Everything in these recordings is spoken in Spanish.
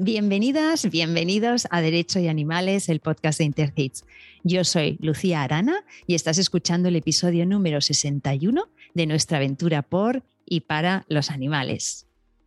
Bienvenidas, bienvenidos a Derecho y Animales, el podcast de Intercits. Yo soy Lucía Arana y estás escuchando el episodio número 61 de nuestra aventura por y para los animales.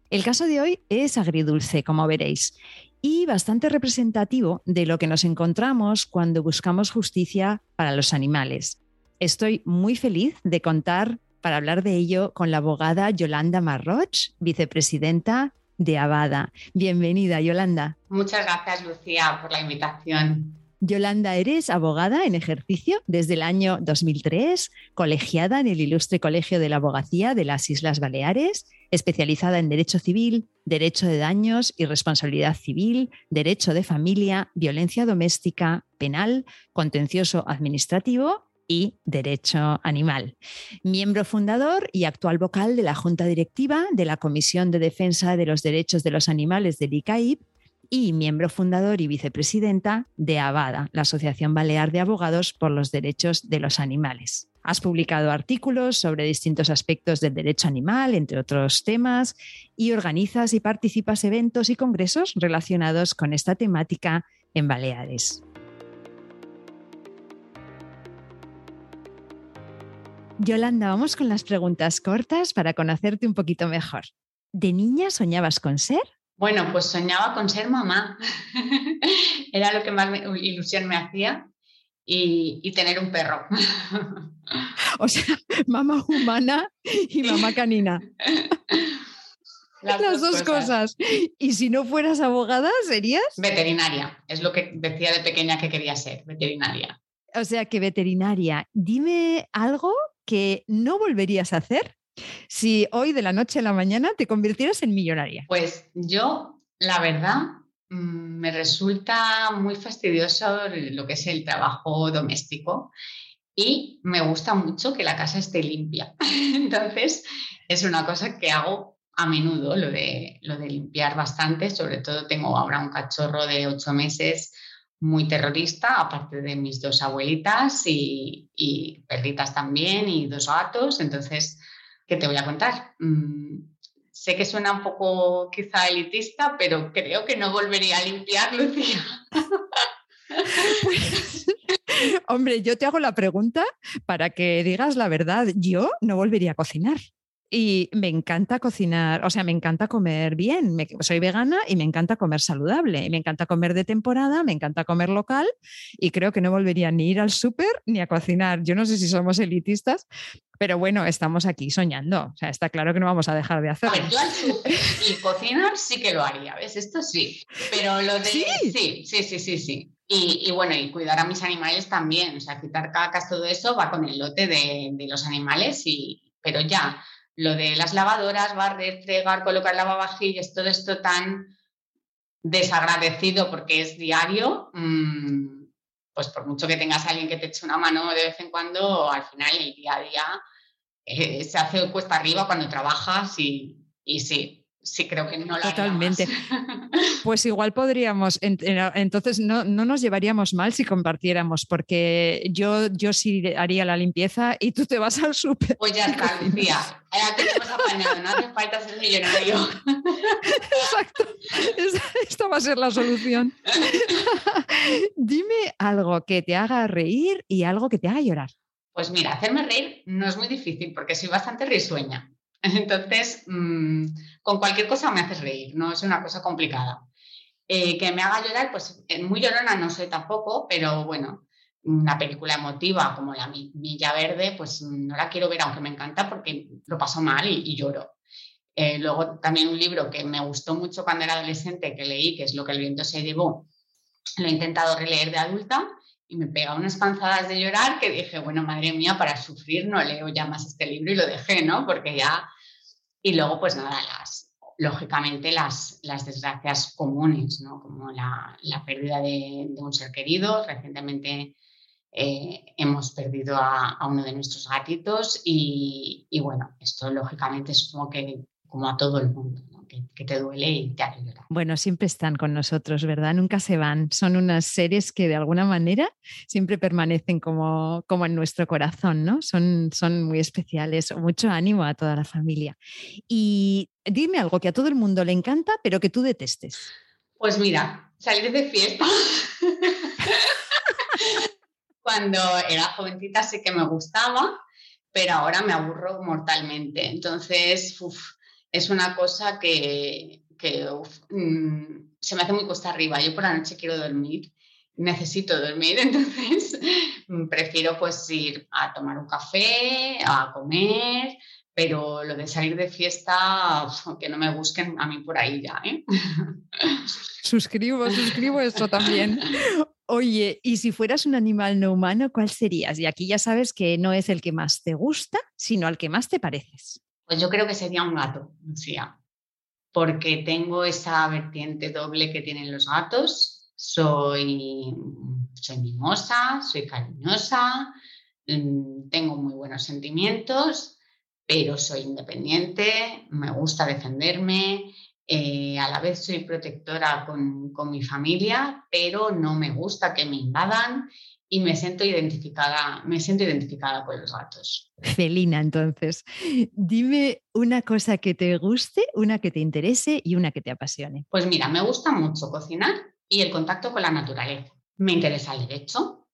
El caso de hoy es agridulce, como veréis, y bastante representativo de lo que nos encontramos cuando buscamos justicia para los animales. Estoy muy feliz de contar para hablar de ello con la abogada Yolanda Marroch, vicepresidenta de Abada. Bienvenida, Yolanda. Muchas gracias, Lucía, por la invitación. Yolanda, eres abogada en ejercicio desde el año 2003, colegiada en el Ilustre Colegio de la Abogacía de las Islas Baleares, especializada en Derecho Civil, Derecho de Daños y Responsabilidad Civil, Derecho de Familia, Violencia Doméstica, Penal, Contencioso Administrativo y Derecho Animal. Miembro fundador y actual vocal de la Junta Directiva de la Comisión de Defensa de los Derechos de los Animales del ICAIP y miembro fundador y vicepresidenta de ABADA, la Asociación Balear de Abogados por los Derechos de los Animales. Has publicado artículos sobre distintos aspectos del derecho animal, entre otros temas, y organizas y participas eventos y congresos relacionados con esta temática en Baleares. Yolanda, vamos con las preguntas cortas para conocerte un poquito mejor. ¿De niña soñabas con ser? Bueno, pues soñaba con ser mamá. Era lo que más ilusión me hacía y, tener un perro. o sea, mamá humana y mamá canina. Las, dos, cosas. Y si no fueras abogada, serías veterinaria. Es lo que decía de pequeña que quería ser, veterinaria. O sea que veterinaria. Dime algo que no volverías a hacer si hoy de la noche a la mañana te convirtieras en millonaria? Pues yo, la verdad, mm, me resulta muy fastidioso lo que es el trabajo doméstico y me gusta mucho que la casa esté limpia. Entonces, es una cosa que hago a menudo, lo de, lo de limpiar bastante. Sobre todo tengo ahora un cachorro de ocho meses muy terrorista, aparte de mis dos abuelitas y, perritas también y dos gatos. Entonces, ¿qué te voy a contar? Mm, sé que suena un poco quizá elitista, pero creo que no volvería a limpiar, Lucía. Hombre, yo te hago la pregunta para que digas la verdad. Yo no volvería a cocinar y me encanta cocinar, o sea, me encanta comer bien. soy vegana y me encanta comer saludable. Y me encanta comer de temporada, me encanta comer local y creo que no volvería ni ir al súper ni a cocinar. Yo no sé si somos elitistas, pero bueno, estamos aquí soñando. O sea, está claro que no vamos a dejar de hacerlo. A ver, yo al súper y cocinar sí que lo haría, ¿ves? Esto sí. Pero lo de. Sí, sí, sí, sí, sí. Y, bueno, y cuidar a mis animales también. O sea, quitar cacas, todo eso va con el lote de, de los animales, y, pero ya lo de las lavadoras, barrer, fregar, colocar lavavajillas, todo esto tan desagradecido porque es diario, mm, pues por mucho que tengas a alguien que te eche una mano de vez en cuando, al final el día a día eh, se hace cuesta arriba cuando trabajas y, y sí, sí creo que no la Totalmente. Pues igual podríamos, entonces no, nos llevaríamos mal si compartiéramos, porque yo, yo sí haría la limpieza y tú te vas al súper. Pues ya está, Lucía. Tenemos apañado, no hace falta ser millonario. Exacto. Esta va a ser la solución. Dime algo que te haga reír y algo que te haga llorar. Pues mira, hacerme reír no es muy difícil porque soy bastante risueña. Entonces, mm, con cualquier cosa me haces reír, no es una cosa complicada. Eh, que me haga llorar, pues eh, muy llorona no soy tampoco, pero bueno, una película emotiva como La Milla Verde, pues no la quiero ver, aunque me encanta porque lo paso mal y, lloro. Eh, luego también un libro que me gustó mucho cuando era adolescente, que leí, que es Lo que el viento se llevó, lo he intentado releer de adulta y me pega unas panzadas de llorar que dije, bueno, madre mía, para sufrir no leo ya más este libro y lo dejé, ¿no? Porque ya... Y luego, pues nada, las, lógicamente las, las desgracias comunes, ¿no? Como la, la pérdida de, un ser querido. Recientemente eh, hemos perdido a, uno de nuestros gatitos y, y bueno, esto lógicamente supongo que como a todo el mundo que, te duele y te hace llorar. Bueno, siempre están con nosotros, ¿verdad? Nunca se van. Son unas seres que de alguna manera siempre permanecen como, como en nuestro corazón, ¿no? Son, son muy especiales. Mucho ánimo a toda la familia. Y dime algo que a todo el mundo le encanta, pero que tú detestes. Pues mira, salir de fiesta. Cuando era jovencita sí que me gustaba, pero ahora me aburro mortalmente. Entonces, es una cosa que, mm, se me hace muy costa arriba. Yo por la noche quiero dormir, necesito dormir, entonces mm, prefiero pues ir a tomar un café, a comer, pero lo de salir de fiesta, que no me busquen a mí por ahí ya. ¿eh? Suscribo, suscribo esto también. Oye, y si fueras un animal no humano, ¿cuál serías? Y aquí ya sabes que no es el que más te gusta, sino al que más te pareces. Pues yo creo que sería un gato, Lucía, porque tengo esa vertiente doble que tienen los gatos. Soy, soy mimosa, soy cariñosa, mm, tengo muy buenos sentimientos, pero soy independiente, me gusta defenderme, eh, a la vez soy protectora con, con, mi familia, pero no me gusta que me invadan y me siento identificada, me siento identificada con los gatos. Felina, entonces, dime una cosa que te guste, una que te interese y una que te apasione. Pues mira, me gusta mucho cocinar y el contacto con la naturaleza. Me interesa el derecho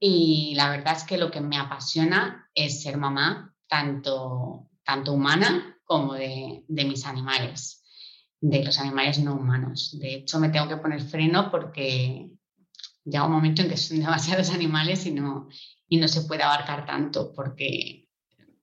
y la verdad es que lo que me apasiona es ser mamá, tanto, tanto humana como de, de mis animales de los animales no humanos. De hecho, me tengo que poner freno porque llega un momento en que son demasiados animales y no, y no se puede abarcar tanto porque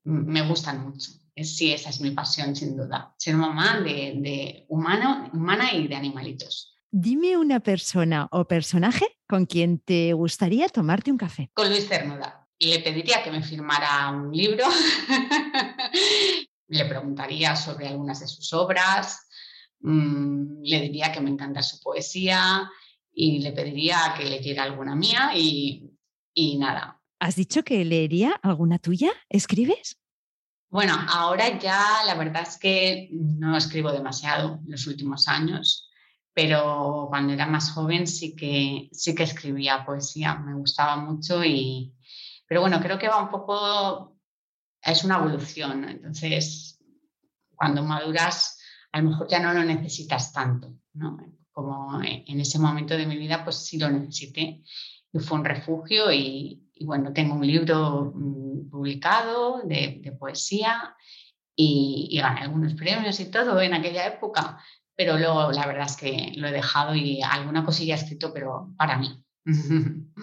me gustan mucho. Sí, esa es mi pasión, sin duda. Ser mamá de, de humano, humana y de animalitos. Dime una persona o personaje con quien te gustaría tomarte un café. Con Luis Cernuda. Le pediría que me firmara un libro. Le preguntaría sobre algunas de sus obras, Mm, le diría que me encanta su poesía y le pediría que leyera alguna mía y, y nada. ¿Has dicho que leería alguna tuya? ¿Escribes? Bueno, ahora ya la verdad es que no escribo demasiado en los últimos años, pero cuando era más joven sí que, sí que escribía poesía, me gustaba mucho y, pero bueno, creo que va un poco, es una evolución, entonces cuando maduras a lo mejor ya no lo necesitas tanto, ¿no? Como en ese momento de mi vida, pues sí lo necesité y fue un refugio y, bueno, tengo un libro mm, publicado de, poesía y, gané algunos premios y todo en aquella época, pero luego la verdad es que lo he dejado y alguna cosilla he escrito, pero para mí.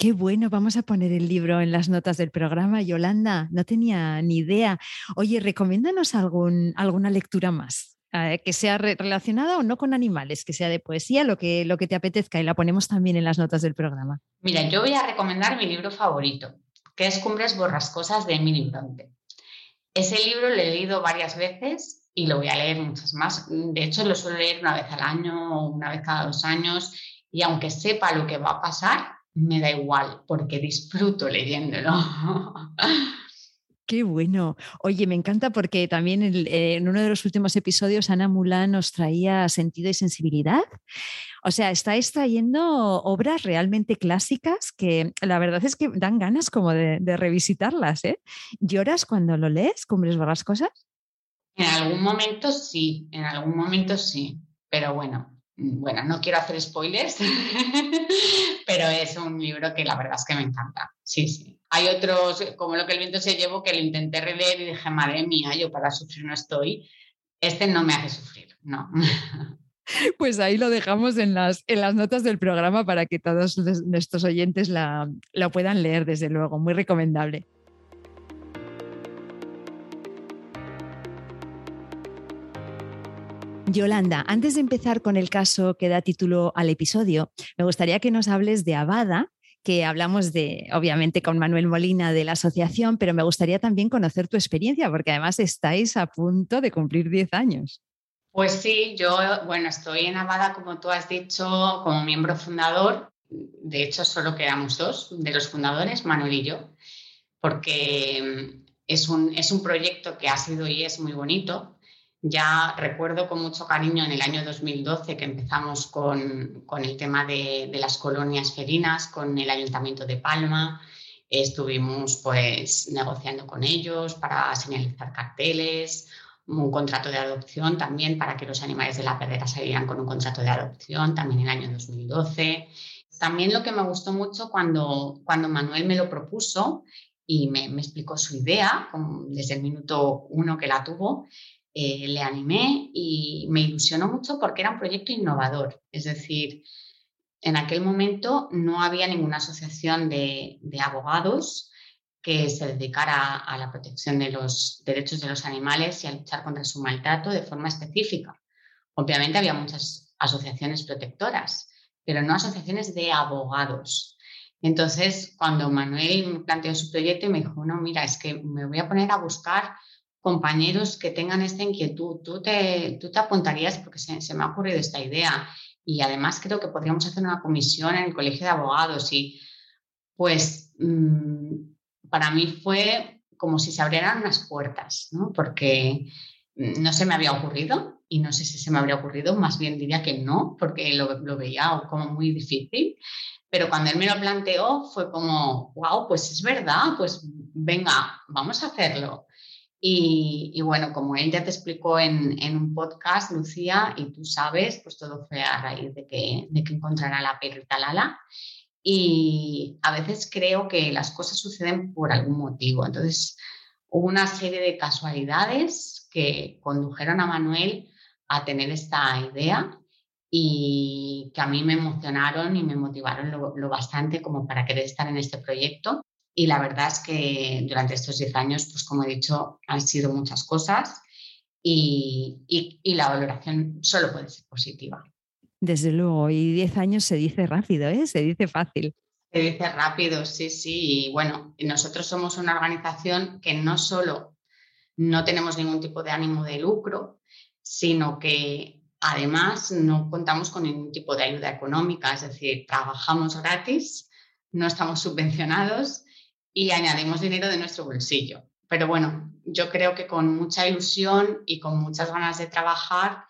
Qué bueno, vamos a poner el libro en las notas del programa. Yolanda, no tenía ni idea. Oye, recomiéndanos algún, alguna lectura más. Eh, que sea relacionada o no con animales, que sea de poesía, lo que, lo que te apetezca y la ponemos también en las notas del programa. Mira, yo voy a recomendar mi libro favorito, que es Cumbres Borrascosas de Emily Bronte. Ese libro lo he leído varias veces y lo voy a leer muchas más. De hecho, lo suelo leer una vez al año o una vez cada dos años y aunque sepa lo que va a pasar, me da igual porque disfruto leyéndolo. Qué bueno. Oye, me encanta porque también en uno de los últimos episodios Ana Mulán nos traía sentido y sensibilidad. O sea, estáis trayendo obras realmente clásicas que la verdad es que dan ganas como de, revisitarlas. ¿eh? ¿Lloras cuando lo lees, Cumbres cosas En algún momento sí, en algún momento sí, pero bueno, Mm, bueno, no quiero hacer spoilers, pero es un libro que la verdad es que me encanta. Sí, sí. Hay otros, como Lo que el viento se llevó, que lo intenté releer y dije, madre mía, yo para sufrir no estoy. Este no me hace sufrir, no. Pues ahí lo dejamos en las, en las notas del programa para que todos nuestros oyentes la, lo puedan leer, desde luego. Muy recomendable. Yolanda, antes de empezar con el caso que da título al episodio, me gustaría que nos hables de Abada, que hablamos de, obviamente, con Manuel Molina de la asociación, pero me gustaría también conocer tu experiencia, porque además estáis a punto de cumplir 10 años. Pues sí, yo, bueno, estoy en Abada, como tú has dicho, como miembro fundador. De hecho, solo quedamos dos de los fundadores, Manuel y yo, porque es un, es un proyecto que ha sido y es muy bonito, ya recuerdo con mucho cariño en el año 2012 que empezamos con, el tema de, las colonias felinas, con el Ayuntamiento de Palma. Estuvimos pues negociando con ellos para señalizar carteles un contrato de adopción también para que los animales de la perrera salieran con un contrato de adopción, también en el año 2012. También lo que me gustó mucho cuando, cuando Manuel me lo propuso y me, explicó su idea, desde el minuto uno que la tuvo, eh, le animé y me ilusionó mucho porque era un proyecto innovador. Es decir, en aquel momento no había ninguna asociación de, abogados que se dedicara a la protección de los derechos de los animales y a luchar contra su maltrato de forma específica. Obviamente había muchas asociaciones protectoras, pero no asociaciones de abogados. Entonces, cuando Manuel planteó su proyecto y me dijo, no, mira, es que me voy a poner a buscar compañeros que tengan esta inquietud, tú te, tú te apuntarías porque se, me ha ocurrido esta idea y además creo que podríamos hacer una comisión en el Colegio de Abogados y pues mm, para mí fue como si se abrieran unas puertas, ¿no? porque no se me había ocurrido y no sé si se me habría ocurrido, más bien diría que no, porque lo, lo veía como muy difícil. Pero cuando él me lo planteó fue como, wow, pues es verdad, pues venga, vamos a hacerlo. Y, bueno, como él ya te explicó en, un podcast, Lucía, y tú sabes, pues todo fue a raíz de que, de que encontrara la perrita Lala. Y a veces creo que las cosas suceden por algún motivo. Entonces, hubo una serie de casualidades que condujeron a Manuel a tener esta idea y que a mí me emocionaron y me motivaron lo, bastante como para querer estar en este proyecto. Y la verdad es que durante estos 10 años, pues como he dicho, han sido muchas cosas y, y la valoración solo puede ser positiva. Desde luego, y 10 años se dice rápido, ¿eh? se dice fácil. Se dice rápido, sí, sí. Y bueno, nosotros somos una organización que no solo no tenemos ningún tipo de ánimo de lucro, sino que además no contamos con ningún tipo de ayuda económica, es decir, trabajamos gratis, no estamos subvencionados y añadimos dinero de nuestro bolsillo. Pero bueno, yo creo que con mucha ilusión y con muchas ganas de trabajar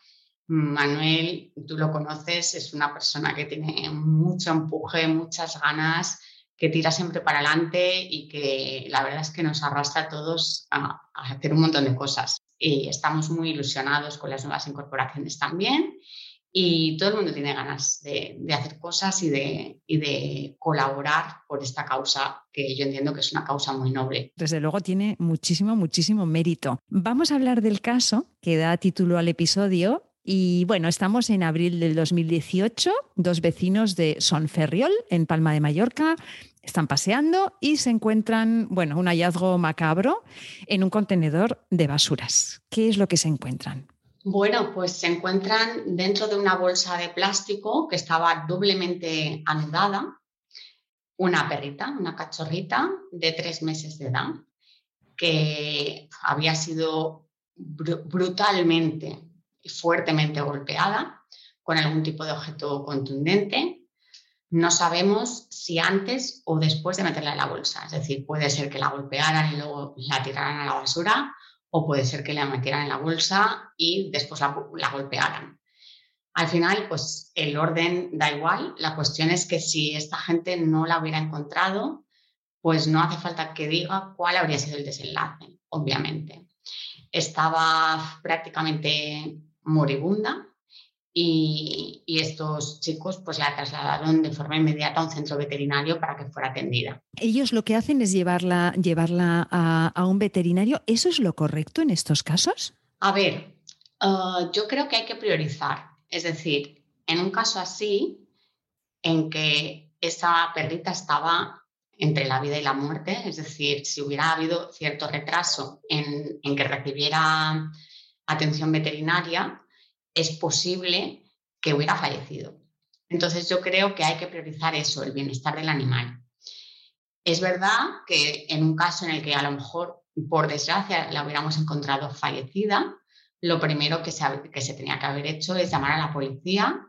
Manuel, tú lo conoces, es una persona que tiene mucho empuje, muchas ganas, que tira siempre para adelante y que la verdad es que nos arrastra a todos a, hacer un montón de cosas. Y estamos muy ilusionados con las nuevas incorporaciones también y todo el mundo tiene ganas de, hacer cosas y de, y de, colaborar por esta causa que yo entiendo que es una causa muy noble. Desde luego tiene muchísimo, muchísimo mérito. Vamos a hablar del caso que da título al episodio y bueno, estamos en abril del 2018, dos vecinos de Sonferriol, en Palma de Mallorca, están paseando y se encuentran, bueno, un hallazgo macabro en un contenedor de basuras. ¿Qué es lo que se encuentran? Bueno, pues se encuentran dentro de una bolsa de plástico que estaba doblemente anudada una perrita, una cachorrita de tres meses de edad, que había sido brutalmente fuertemente golpeada con algún tipo de objeto contundente. No sabemos si antes o después de meterla en la bolsa. Es decir, puede ser que la golpearan y luego la tiraran a la basura o puede ser que la metieran en la bolsa y después la, la golpearan. Al final, pues el orden da igual. La cuestión es que si esta gente no la hubiera encontrado, pues no hace falta que diga cuál habría sido el desenlace, obviamente. Estaba prácticamente moribunda y, estos chicos pues la trasladaron de forma inmediata a un centro veterinario para que fuera atendida. Ellos lo que hacen es llevarla, llevarla a, un veterinario. ¿Eso es lo correcto en estos casos? A ver, eh, yo creo que hay que priorizar. Es decir, en un caso así, en que esa perrita estaba entre la vida y la muerte, es decir, si hubiera habido cierto retraso en, en que recibiera atención veterinaria, es posible que hubiera fallecido. Entonces yo creo que hay que priorizar eso, el bienestar del animal. Es verdad que en un caso en el que a lo mejor, por desgracia, la hubiéramos encontrado fallecida, lo primero que se, que se tenía que haber hecho es llamar a la policía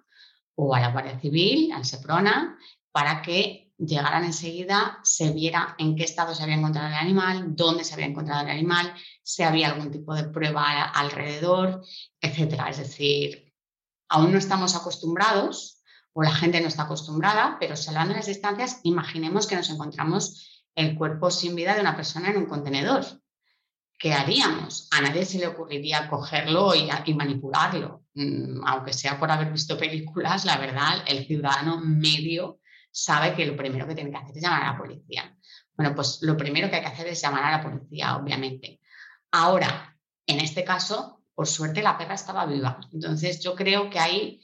o a la Guardia Civil, al SEPRONA, para que llegaran enseguida, se viera en qué estado se había encontrado el animal, dónde se había encontrado el animal, si había algún tipo de prueba alrededor, etc. Es decir, aún no estamos acostumbrados o la gente no está acostumbrada, pero salvando las distancias, imaginemos que nos encontramos el cuerpo sin vida de una persona en un contenedor. ¿qué haríamos? A nadie se le ocurriría cogerlo y, manipularlo. Mm, aunque sea por haber visto películas, la verdad, el ciudadano medio sabe que lo primero que tiene que hacer es llamar a la policía. Bueno, pues lo primero que hay que hacer es llamar a la policía, obviamente. Ahora, en este caso, por suerte la perra estaba viva. Entonces yo creo que ahí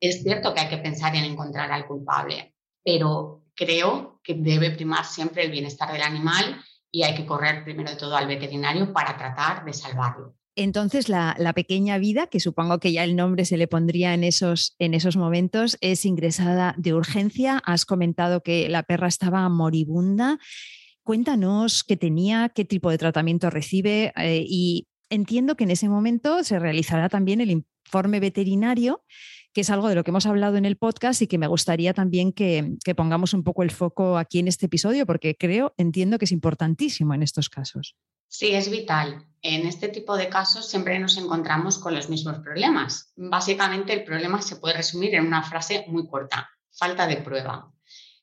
es cierto que hay que pensar en encontrar al culpable, pero creo que debe primar siempre el bienestar del animal y hay que correr primero de todo al veterinario para tratar de salvarlo. Entonces, la, pequeña vida, que supongo que ya el nombre se le pondría en esos, en esos momentos, es ingresada de urgencia. Has comentado que la perra estaba moribunda. Cuéntanos qué tenía, qué tipo de tratamiento recibe eh, y entiendo que en ese momento se realizará también el informe veterinario que es algo de lo que hemos hablado en el podcast y que me gustaría también que, pongamos un poco el foco aquí en este episodio, porque creo, entiendo que es importantísimo en estos casos. Sí, es vital. En este tipo de casos siempre nos encontramos con los mismos problemas. Básicamente el problema se puede resumir en una frase muy corta, falta de prueba.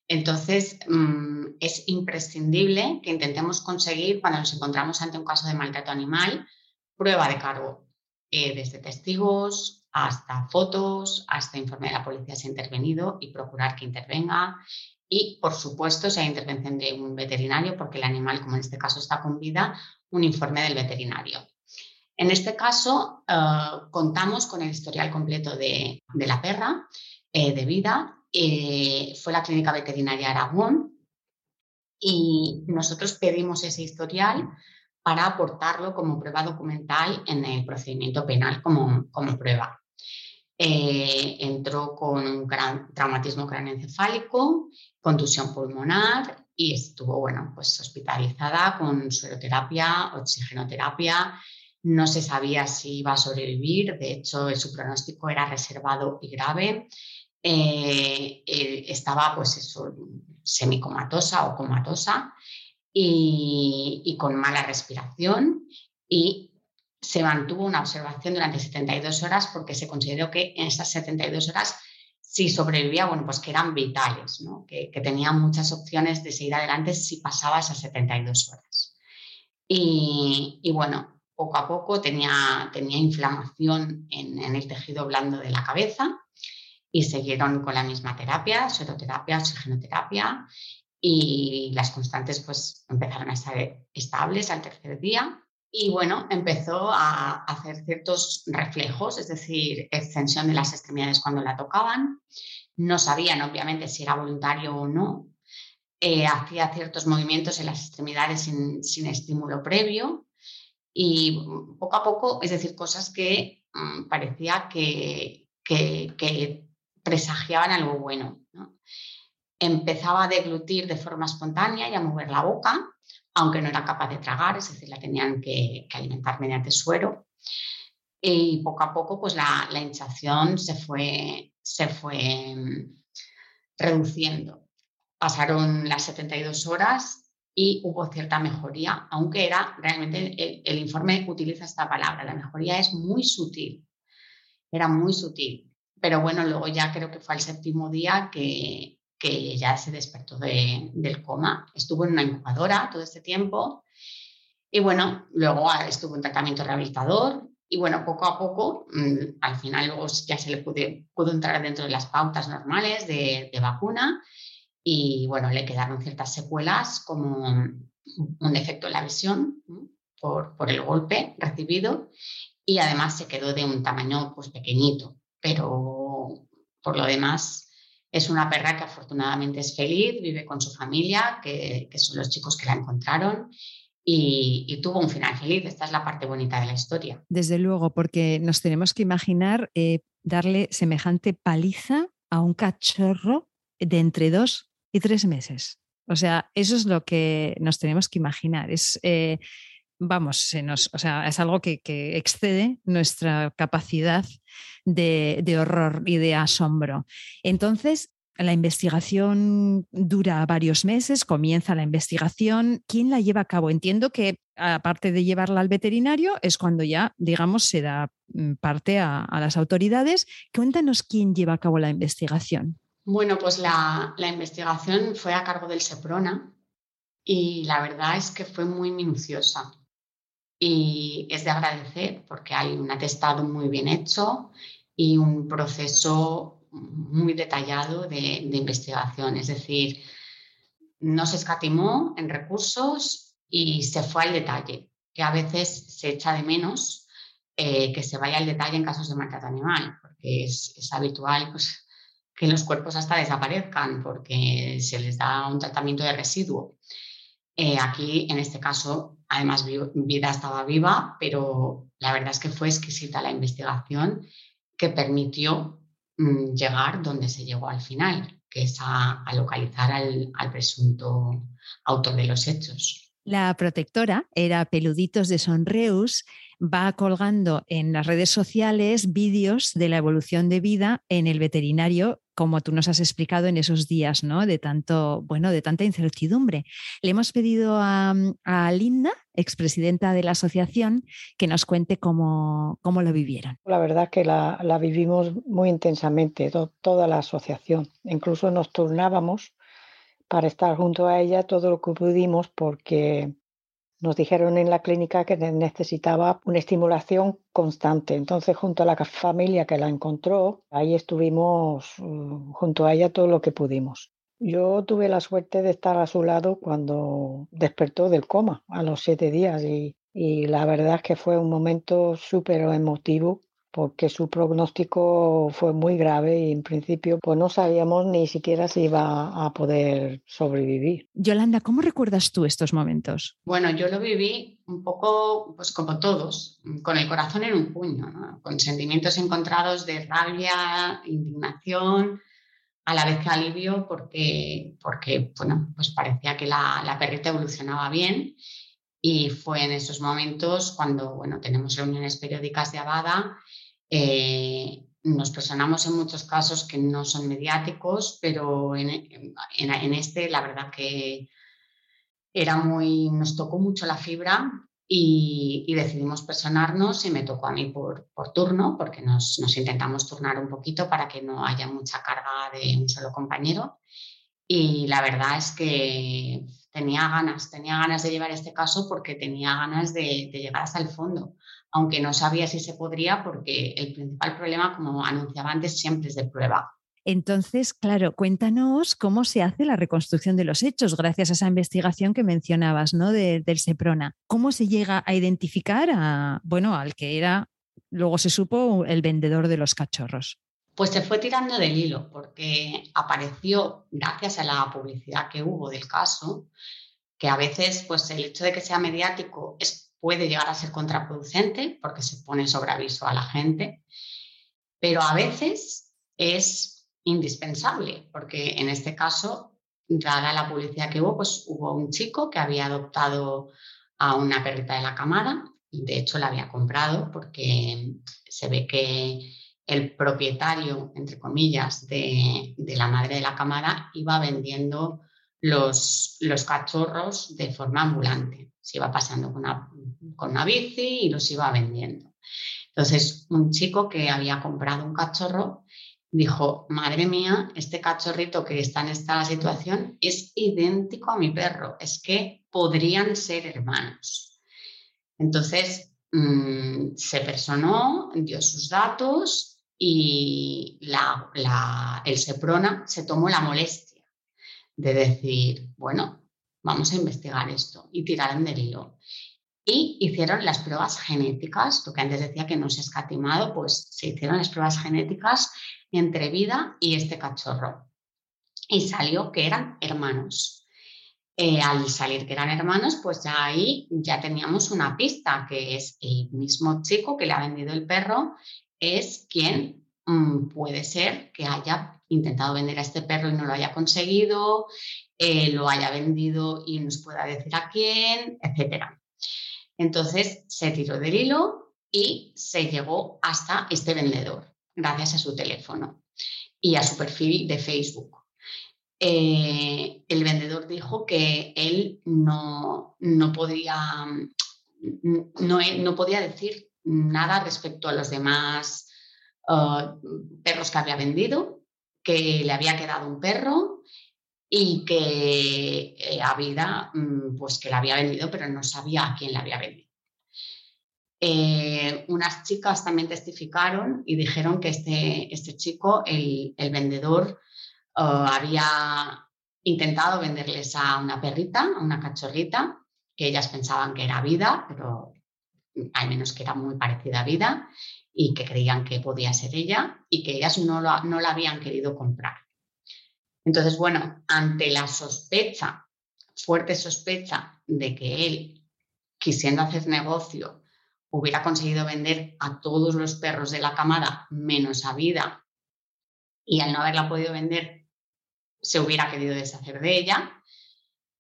Entonces, mm, es imprescindible que intentemos conseguir, cuando nos encontramos ante un caso de maltrato animal, prueba de cargo, eh, desde testigos, hasta fotos, hasta informe de la policía si ha intervenido y procurar que intervenga. Y, por supuesto, si hay intervención de un veterinario, porque el animal, como en este caso está con vida, un informe del veterinario. En este caso, eh, contamos con el historial completo de, la perra eh, de vida. Eh, fue la clínica veterinaria Aragón y nosotros pedimos ese historial para aportarlo como prueba documental en el procedimiento penal como, como prueba. Entró con un gran traumatismo craneoencefálico, contusión pulmonar y estuvo, bueno, pues hospitalizada con sueroterapia, oxigenoterapia. No se sabía si iba a sobrevivir, de hecho su pronóstico era reservado y grave. Eh, eh, estaba pues eso, semicomatosa o comatosa y, y con mala respiración y se mantuvo una observación durante 72 horas porque se consideró que en esas 72 horas, si sobrevivía, bueno, pues que eran vitales, que, que tenían muchas opciones de seguir adelante si pasaba esas 72 horas. Y, bueno, poco a poco tenía, tenía inflamación en, en, el tejido blando de la cabeza y siguieron con la misma terapia, sueroterapia, oxigenoterapia, y las constantes pues empezaron a estar estables al tercer día y bueno, empezó a hacer ciertos reflejos, es decir, extensión de las extremidades cuando la tocaban. No sabían, obviamente, si era voluntario o no. Eh, hacía ciertos movimientos en las extremidades sin, estímulo previo. Y poco a poco, es decir, cosas que mm, parecía que, que, presagiaban algo bueno. Empezaba a deglutir de forma espontánea y a mover la boca aunque no era capaz de tragar, es decir, la tenían que, alimentar mediante suero. Y poco a poco, pues la, hinchación se fue, se fue mm, reduciendo. Pasaron las 72 horas y hubo cierta mejoría, aunque era realmente, el, informe utiliza esta palabra, la mejoría es muy sutil, era muy sutil. Pero bueno, luego ya creo que fue el séptimo día que, que ya se despertó del coma. Estuvo en una incubadora todo este tiempo y bueno, luego estuvo en tratamiento rehabilitador y bueno, poco a poco, mm, al final luego ya se le pudo entrar dentro de las pautas normales de, vacuna y bueno, le quedaron ciertas secuelas como un defecto en la visión por, por el golpe recibido y además se quedó de un tamaño pues pequeñito, pero por lo demás es una perra que afortunadamente es feliz, vive con su familia, que, son los chicos que la encontraron y, tuvo un final feliz. Esta es la parte bonita de la historia. Desde luego, porque nos tenemos que imaginar eh, darle semejante paliza a un cachorro de entre dos y tres meses. O sea, eso es lo que nos tenemos que imaginar. Es, eh, vamos, se nos, o sea, es algo que, excede nuestra capacidad de, horror y de asombro. Entonces, la investigación dura varios meses, comienza la investigación. ¿Quién la lleva a cabo? Entiendo que aparte de llevarla al veterinario, es cuando ya, digamos, se da mm, parte a, las autoridades. Cuéntanos quién lleva a cabo la investigación. Bueno, pues la investigación fue a cargo del SEPRONA y la verdad es que fue muy minuciosa y es de agradecer porque hay un atestado muy bien hecho y un proceso muy detallado de, investigación. Es decir, no se escatimó en recursos y se fue al detalle, que a veces se echa de menos eh, que se vaya al detalle en casos de maltrato animal, porque es, es habitual pues, que los cuerpos hasta desaparezcan porque se les da un tratamiento de residuo. Eh, aquí, en este caso, además, vida estaba viva, pero la verdad es que fue exquisita la investigación que permitió mm, llegar donde se llegó al final, que es a, localizar al, al presunto autor de los hechos. La protectora era Peluditos de Sonreus va colgando en las redes sociales vídeos de la evolución de vida en el veterinario, como tú nos has explicado en esos días, ¿no? De tanto, bueno, de tanta incertidumbre. Le hemos pedido a, a Linda, expresidenta de la asociación, que nos cuente cómo, cómo lo vivieron. La verdad es que la, la vivimos muy intensamente, toda la asociación. Incluso nos turnábamos para estar junto a ella todo lo que pudimos porque nos dijeron en la clínica que necesitaba una estimulación constante. Entonces, junto a la familia que la encontró, ahí estuvimos mm, junto a ella todo lo que pudimos. Yo tuve la suerte de estar a su lado cuando despertó del coma a los siete días y, y la verdad es que fue un momento súper emotivo porque su pronóstico fue muy grave y en principio pues no sabíamos ni siquiera si iba a poder sobrevivir. Yolanda, ¿cómo recuerdas tú estos momentos? Bueno, yo lo viví un poco pues como todos, con el corazón en un puño, con sentimientos encontrados de rabia, indignación, a la vez que alivio porque, porque bueno, pues parecía que la, la perrita evolucionaba bien y fue en esos momentos cuando bueno, tenemos reuniones periódicas de Abada eh, nos personamos en muchos casos que no son mediáticos, pero en, este la verdad que era muy, nos tocó mucho la fibra y, decidimos personarnos y me tocó a mí por, turno, porque nos, nos, intentamos turnar un poquito para que no haya mucha carga de un solo compañero. Y la verdad es que tenía ganas, tenía ganas de llevar este caso porque tenía ganas de, de llegar hasta el fondo aunque no sabía si se podría porque el principal problema, como anunciaba antes, siempre es de prueba. Entonces, claro, cuéntanos cómo se hace la reconstrucción de los hechos gracias a esa investigación que mencionabas, ¿no? del Seprona. ¿Cómo se llega a identificar a, bueno, al que era, luego se supo, el vendedor de los cachorros? Pues se fue tirando del hilo porque apareció, gracias a la publicidad que hubo del caso, que a veces, pues el hecho de que sea mediático es puede llegar a ser contraproducente porque se pone sobre aviso a la gente, pero a veces es indispensable porque en este caso, dada la publicidad que hubo, pues hubo un chico que había adoptado a una perrita de la camada de hecho la había comprado porque se ve que el propietario, entre comillas, de, de la madre de la camada iba vendiendo los, los cachorros de forma ambulante. Se iba pasando con una, con una bici y los iba vendiendo. Entonces, un chico que había comprado un cachorro dijo, madre mía, este cachorrito que está en esta situación es idéntico a mi perro, es que podrían ser hermanos. Entonces, mm, se personó, dio sus datos y la, el Seprona se tomó la molestia de decir, bueno, vamos a investigar esto y tiraron del hilo. Y hicieron las pruebas genéticas, lo que antes decía que no se ha escatimado, pues se hicieron las pruebas genéticas entre vida y este cachorro. Y salió que eran hermanos. Eh, al salir que eran hermanos, pues ya ahí ya teníamos una pista, que es el mismo chico que le ha vendido el perro, es quien mm, puede ser que haya intentado vender a este perro y no lo haya conseguido, eh, lo haya vendido y nos pueda decir a quién, etc. Entonces se tiró del hilo y se llegó hasta este vendedor, gracias a su teléfono y a su perfil de Facebook. Eh, el vendedor dijo que él no, no, podía, no, no podía decir nada respecto a los demás uh, perros que había vendido, que le había quedado un perro y que eh, había, mm, pues que la había vendido, pero no sabía a quién la había vendido. eh, unas chicas también testificaron y dijeron que este, este chico, el, vendedor, uh, había intentado venderles a una perrita, a una cachorrita, que ellas pensaban que era vida, pero al menos que era muy parecida a vida, y que creían que podía ser ella, y que ellas no, no la habían querido comprar. Entonces, bueno, ante la sospecha, fuerte sospecha de que él, quisiendo hacer negocio, hubiera conseguido vender a todos los perros de la camada menos a vida y al no haberla podido vender se hubiera querido deshacer de ella,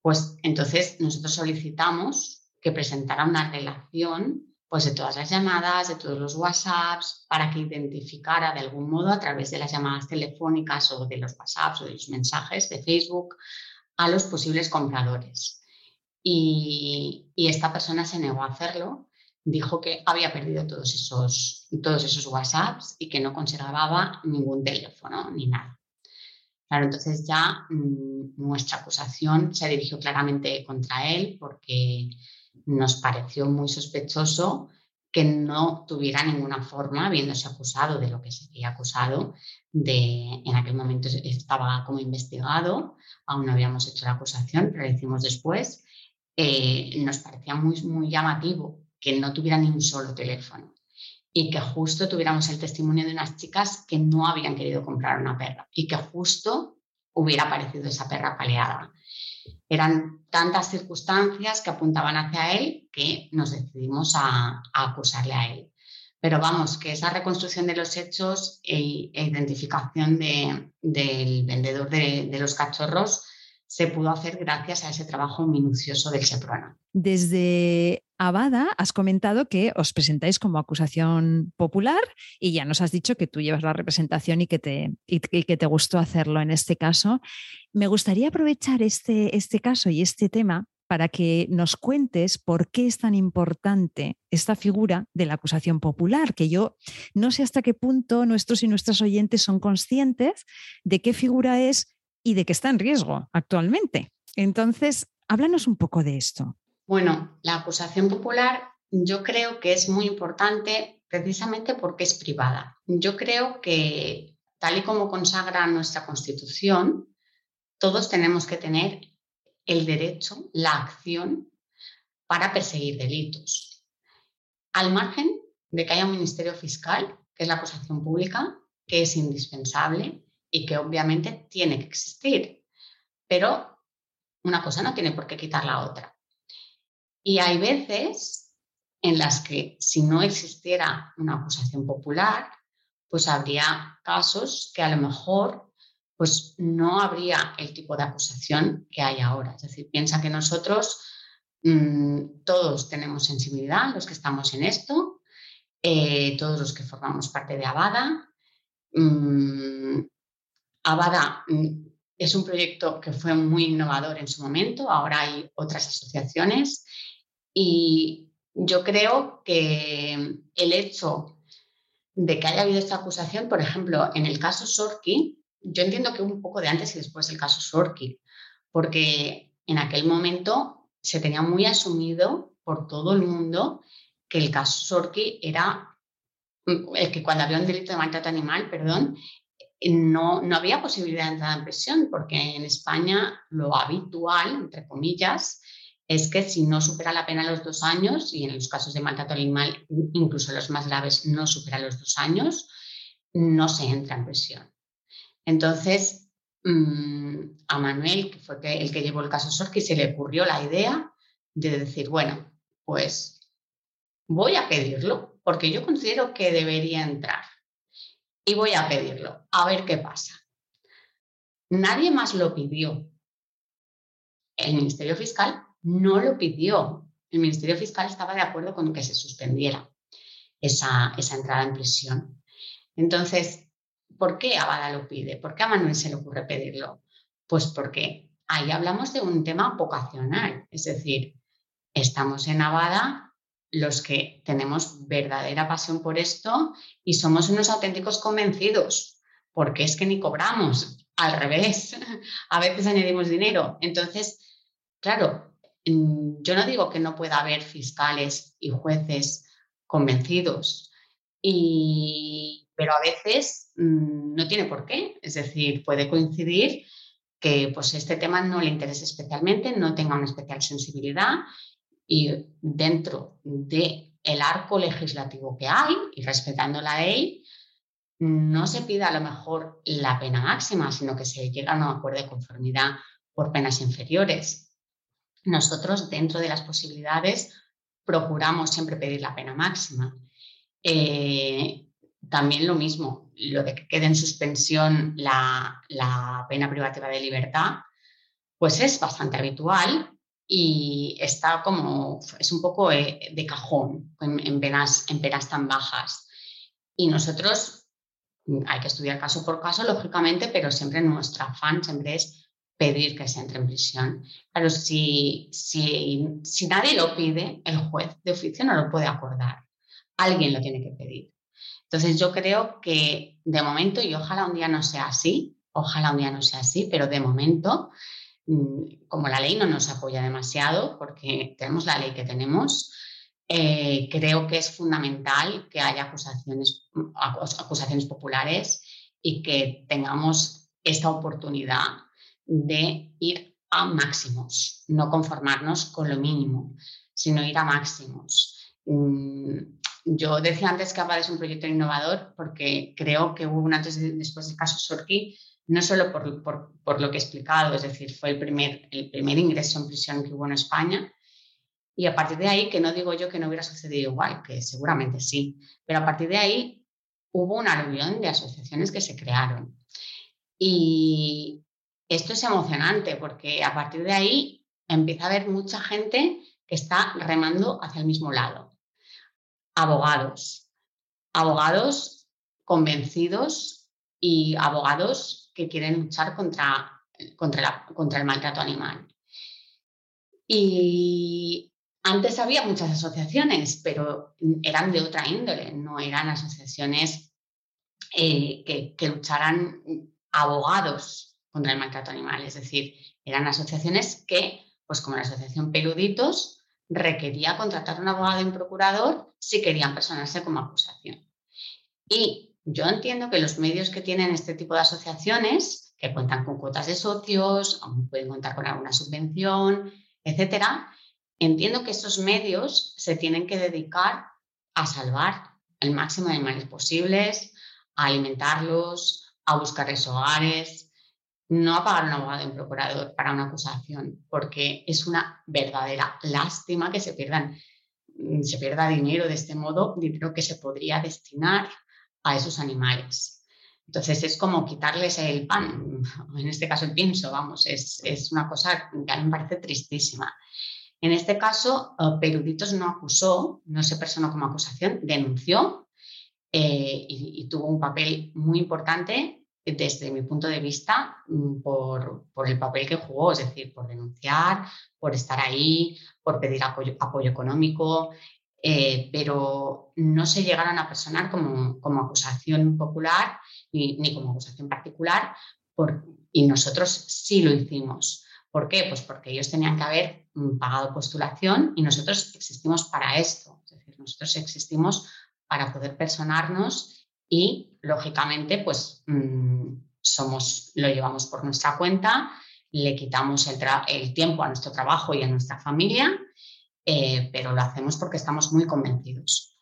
pues entonces nosotros solicitamos que presentara una relación pues de todas las llamadas, de todos los WhatsApps, para que identificara de algún modo a través de las llamadas telefónicas o de los WhatsApps o de los mensajes de Facebook a los posibles compradores. Y, y esta persona se negó a hacerlo dijo que había perdido todos esos, todos esos WhatsApps y que no conservaba ningún teléfono ni nada. Claro, entonces ya mm, nuestra acusación se dirigió claramente contra él porque nos pareció muy sospechoso que no tuviera ninguna forma, habiéndose acusado de lo que se había acusado, de en aquel momento estaba como investigado, aún no habíamos hecho la acusación, pero lo hicimos después, eh, nos parecía muy, muy llamativo que no tuviera ni un solo teléfono y que justo tuviéramos el testimonio de unas chicas que no habían querido comprar una perra y que justo hubiera aparecido esa perra paleada. Eran tantas circunstancias que apuntaban hacia él que nos decidimos a, acusarle a él. Pero vamos, que esa reconstrucción de los hechos e, e identificación del vendedor de, de los cachorros se pudo hacer gracias a ese trabajo minucioso del SEPRONA. Desde Abada has comentado que os presentáis como acusación popular y ya nos has dicho que tú llevas la representación y que te, gustó hacerlo en este caso. Me gustaría aprovechar este, este caso y este tema para que nos cuentes por qué es tan importante esta figura de la acusación popular, que yo no sé hasta qué punto nuestros y nuestras oyentes son conscientes de qué figura es y de que está en riesgo actualmente. Entonces, háblanos un poco de esto. Bueno, la acusación popular yo creo que es muy importante precisamente porque es privada. Yo creo que, tal y como consagra nuestra Constitución, todos tenemos que tener el derecho, la acción para perseguir delitos. Al margen de que haya un ministerio fiscal, que es la acusación pública, que es indispensable, y que obviamente tiene que existir, pero una cosa no tiene por qué quitar la otra. Y hay veces en las que si no existiera una acusación popular, pues habría casos que a lo mejor pues no habría el tipo de acusación que hay ahora. Es decir, piensa que nosotros mm, todos tenemos sensibilidad, los que estamos en esto, eh, todos los que formamos parte de Abada, mm, Abada mm, es un proyecto que fue muy innovador en su momento, ahora hay otras asociaciones y yo creo que el hecho de que haya habido esta acusación, por ejemplo, en el caso Sorki, yo entiendo que un poco de antes y después del caso Sorki, porque en aquel momento se tenía muy asumido por todo el mundo que el caso Sorki era mm, el que cuando había un delito de maltrato animal, perdón, no, no había posibilidad de entrar en prisión, porque en España lo habitual, entre comillas, es que si no supera la pena los dos años, y en los casos de maltrato animal, incluso los más graves, no supera los dos años, no se entra en prisión. Entonces, mm, a Manuel, que fue el que llevó el caso Sorki, se le ocurrió la idea de decir, bueno, pues voy a pedirlo, porque yo considero que debería entrar y voy a pedirlo, a ver qué pasa. Nadie más lo pidió. El Ministerio Fiscal no lo pidió. El Ministerio Fiscal estaba de acuerdo con que se suspendiera esa, esa entrada en prisión. Entonces, ¿por qué Abada lo pide? ¿Por qué a Manuel se le ocurre pedirlo? Pues porque ahí hablamos de un tema vocacional, es decir, estamos en Abada los que tenemos verdadera pasión por esto y somos unos auténticos convencidos, porque es que ni cobramos, al revés, a veces añadimos dinero. Entonces, claro, yo no digo que no pueda haber fiscales y jueces convencidos. Pero a veces mm, no tiene por qué. Es decir, puede coincidir que pues, este tema no le interese especialmente, no tenga una especial sensibilidad y dentro del el arco legislativo que hay y respetando la ley, no se pida a lo mejor la pena máxima, sino que se llega a un acuerdo de conformidad por penas inferiores. Nosotros, dentro de las posibilidades, procuramos siempre pedir la pena máxima. Eh, también lo mismo, lo de que quede en suspensión la, pena privativa de libertad, pues es bastante habitual y está como, es un poco eh, de cajón en, penas, en penas tan bajas. Y nosotros hay que estudiar caso por caso, lógicamente, pero siempre nuestro afán siempre es pedir que se entre en prisión. Claro, si, si, si nadie lo pide, el juez de oficio no lo puede acordar. Alguien lo tiene que pedir. Entonces yo creo que de momento, y ojalá un día no sea así, ojalá un día no sea así, pero de momento, mm, como la ley no nos apoya demasiado, porque tenemos la ley que tenemos, eh, creo que es fundamental que haya acusaciones, acusaciones populares y que tengamos esta oportunidad de ir a máximos, no conformarnos con lo mínimo, sino ir a máximos. Mm, yo decía antes que APAD es un proyecto innovador porque creo que hubo un antes y después del caso Sorki, no solo por, por, lo que he explicado, es decir, fue el primer, el primer ingreso en prisión que hubo en España, y a partir de ahí, que no digo yo que no hubiera sucedido igual, que seguramente sí, pero a partir de ahí hubo una reunión de asociaciones que se crearon. Y esto es emocionante porque a partir de ahí empieza a haber mucha gente que está remando hacia el mismo lado. Abogados, abogados convencidos y abogados que quieren luchar contra, contra, el maltrato animal. Y antes había muchas asociaciones, pero eran de otra índole, no eran asociaciones eh, que, lucharan abogados contra el maltrato animal, es decir, eran asociaciones que, pues como la Asociación Peluditos, requería contratar un abogado y un procurador si querían personarse como acusación. Y yo entiendo que los medios que tienen este tipo de asociaciones, que cuentan con cuotas de socios, pueden contar con alguna subvención, etcétera, Entiendo que estos medios se tienen que dedicar a salvar el máximo de animales posibles, a alimentarlos, a buscarles hogares, no a pagar un abogado y un procurador para una acusación, porque es una verdadera lástima que se pierdan se pierda dinero de este modo, dinero que se podría destinar a esos animales. Entonces es como quitarles el pan, en este caso el pienso, vamos, es, es una cosa que a mí me parece tristísima. En este caso, eh, Peruditos no acusó, no se personó como acusación, denunció eh, y, tuvo un papel muy importante desde mi punto de vista mm, por, el papel que jugó, es decir, por denunciar, por estar ahí, por pedir apoyo, económico, eh, pero no se llegaron a personar como, como acusación popular ni, ni, como acusación particular por, y nosotros sí lo hicimos. ¿Por qué? Pues porque ellos tenían que haber mm, pagado postulación y nosotros existimos para esto. Es decir, nosotros existimos para poder personarnos y, lógicamente, pues mm, somos, lo llevamos por nuestra cuenta, le quitamos el, tiempo a nuestro trabajo y a nuestra familia, eh, pero lo hacemos porque estamos muy convencidos.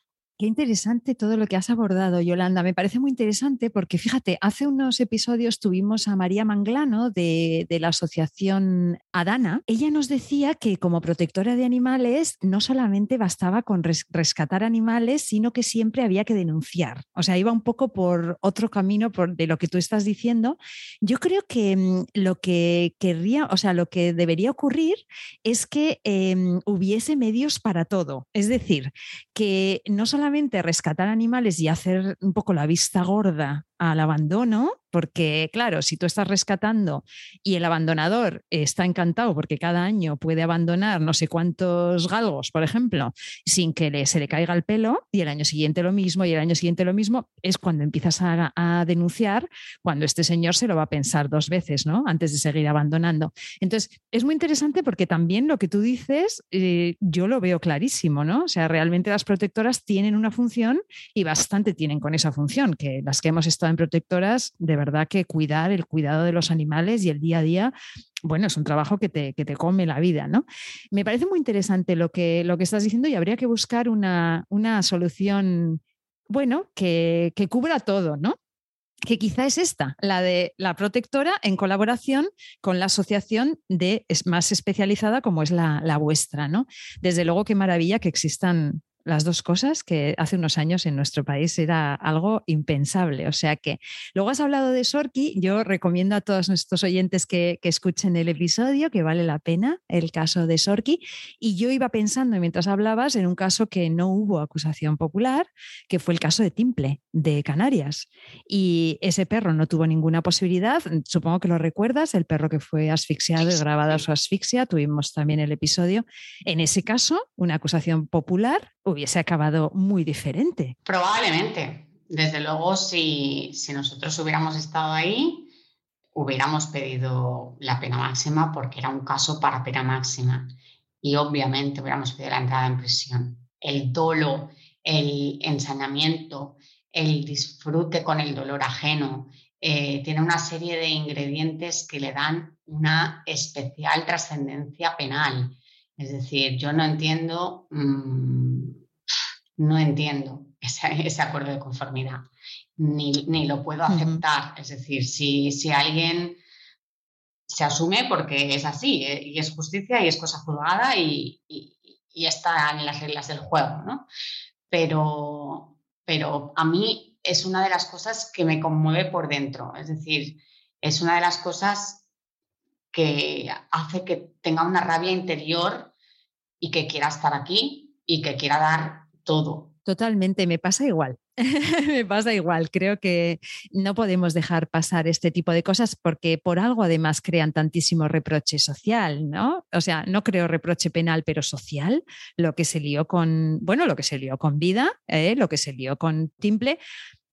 Qué interesante todo lo que has abordado, Yolanda. Me parece muy interesante porque, fíjate, hace unos episodios tuvimos a María Manglano de, la asociación Adana. Ella nos decía que como protectora de animales no solamente bastaba con rescatar animales, sino que siempre había que denunciar. O sea, iba un poco por otro camino por, de lo que tú estás diciendo. Yo creo que mm, lo que querría, o sea, lo que debería ocurrir es que em, hubiese medios para todo. Es decir, que no solamente rescatar animales y hacer un poco la vista gorda al abandono, porque claro, si tú estás rescatando y el abandonador está encantado porque cada año puede abandonar no sé cuántos galgos, por ejemplo, sin que se le caiga el pelo, y el año siguiente lo mismo, y el año siguiente lo mismo, es cuando empiezas a, a denunciar, cuando este señor se lo va a pensar dos veces, ¿no? Antes de seguir abandonando. Entonces, es muy interesante porque también lo que tú dices, eh, yo lo veo clarísimo, ¿no? O sea, realmente las protectoras tienen una función y bastante tienen con esa función, que las que hemos estado protectoras, de verdad que cuidar, el cuidado de los animales y el día a día bueno, es un trabajo que te, que te, come la vida, ¿no? Me parece muy interesante lo que, lo que estás diciendo y habría que buscar una, una solución, bueno, que, que, cubra todo, ¿no? que quizá es esta, la de la protectora en colaboración con la asociación de más especializada como es la, la vuestra, ¿no? Desde luego qué maravilla que existan las dos cosas que hace unos años en nuestro país era algo impensable. O sea que luego has hablado de Sorki, yo recomiendo a todos nuestros oyentes que, escuchen el episodio, que vale la pena el caso de Sorki. Y yo iba pensando mientras hablabas en un caso que no hubo acusación popular, que fue el caso de Timple, de Canarias. Y ese perro no tuvo ninguna posibilidad, supongo que lo recuerdas, el perro que fue asfixiado y grabada su asfixia, tuvimos también el episodio. En ese caso, una acusación popular hubiese acabado muy diferente. Probablemente. Desde luego, si, nosotros hubiéramos estado ahí, hubiéramos pedido la pena máxima porque era un caso para pena máxima. Y obviamente hubiéramos pedido la entrada en prisión. El dolo, el ensañamiento, el disfrute con el dolor ajeno, eh, tiene una serie de ingredientes que le dan una especial trascendencia penal. Es decir, yo no entiendo, mm, no entiendo ese, acuerdo de conformidad, ni, lo puedo aceptar. Es decir, si, si, alguien se asume porque es así, eh, y es justicia y es cosa juzgada y, está en las reglas del juego, ¿no? Pero, pero a mí es una de las cosas que me conmueve por dentro, es decir, es una de las cosas que hace que tenga una rabia interior y que quiera estar aquí y que quiera dar todo. Totalmente, me pasa igual. me pasa igual. Creo que no podemos dejar pasar este tipo de cosas porque por algo además crean tantísimo reproche social, ¿no? O sea, no creo reproche penal, pero social. Lo que se lió con, bueno, lo que se lió con vida, ¿eh? lo que se lió con Timple.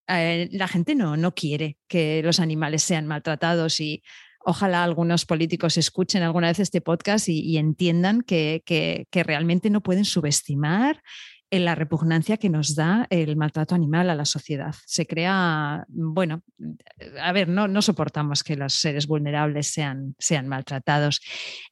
Eh, la gente no, no quiere que los animales sean maltratados y ojalá algunos políticos escuchen alguna vez este podcast y, entiendan que, que, realmente no pueden subestimar en la repugnancia que nos da el maltrato animal a la sociedad. Se crea, bueno, a ver, no, no soportamos que los seres vulnerables sean, sean maltratados.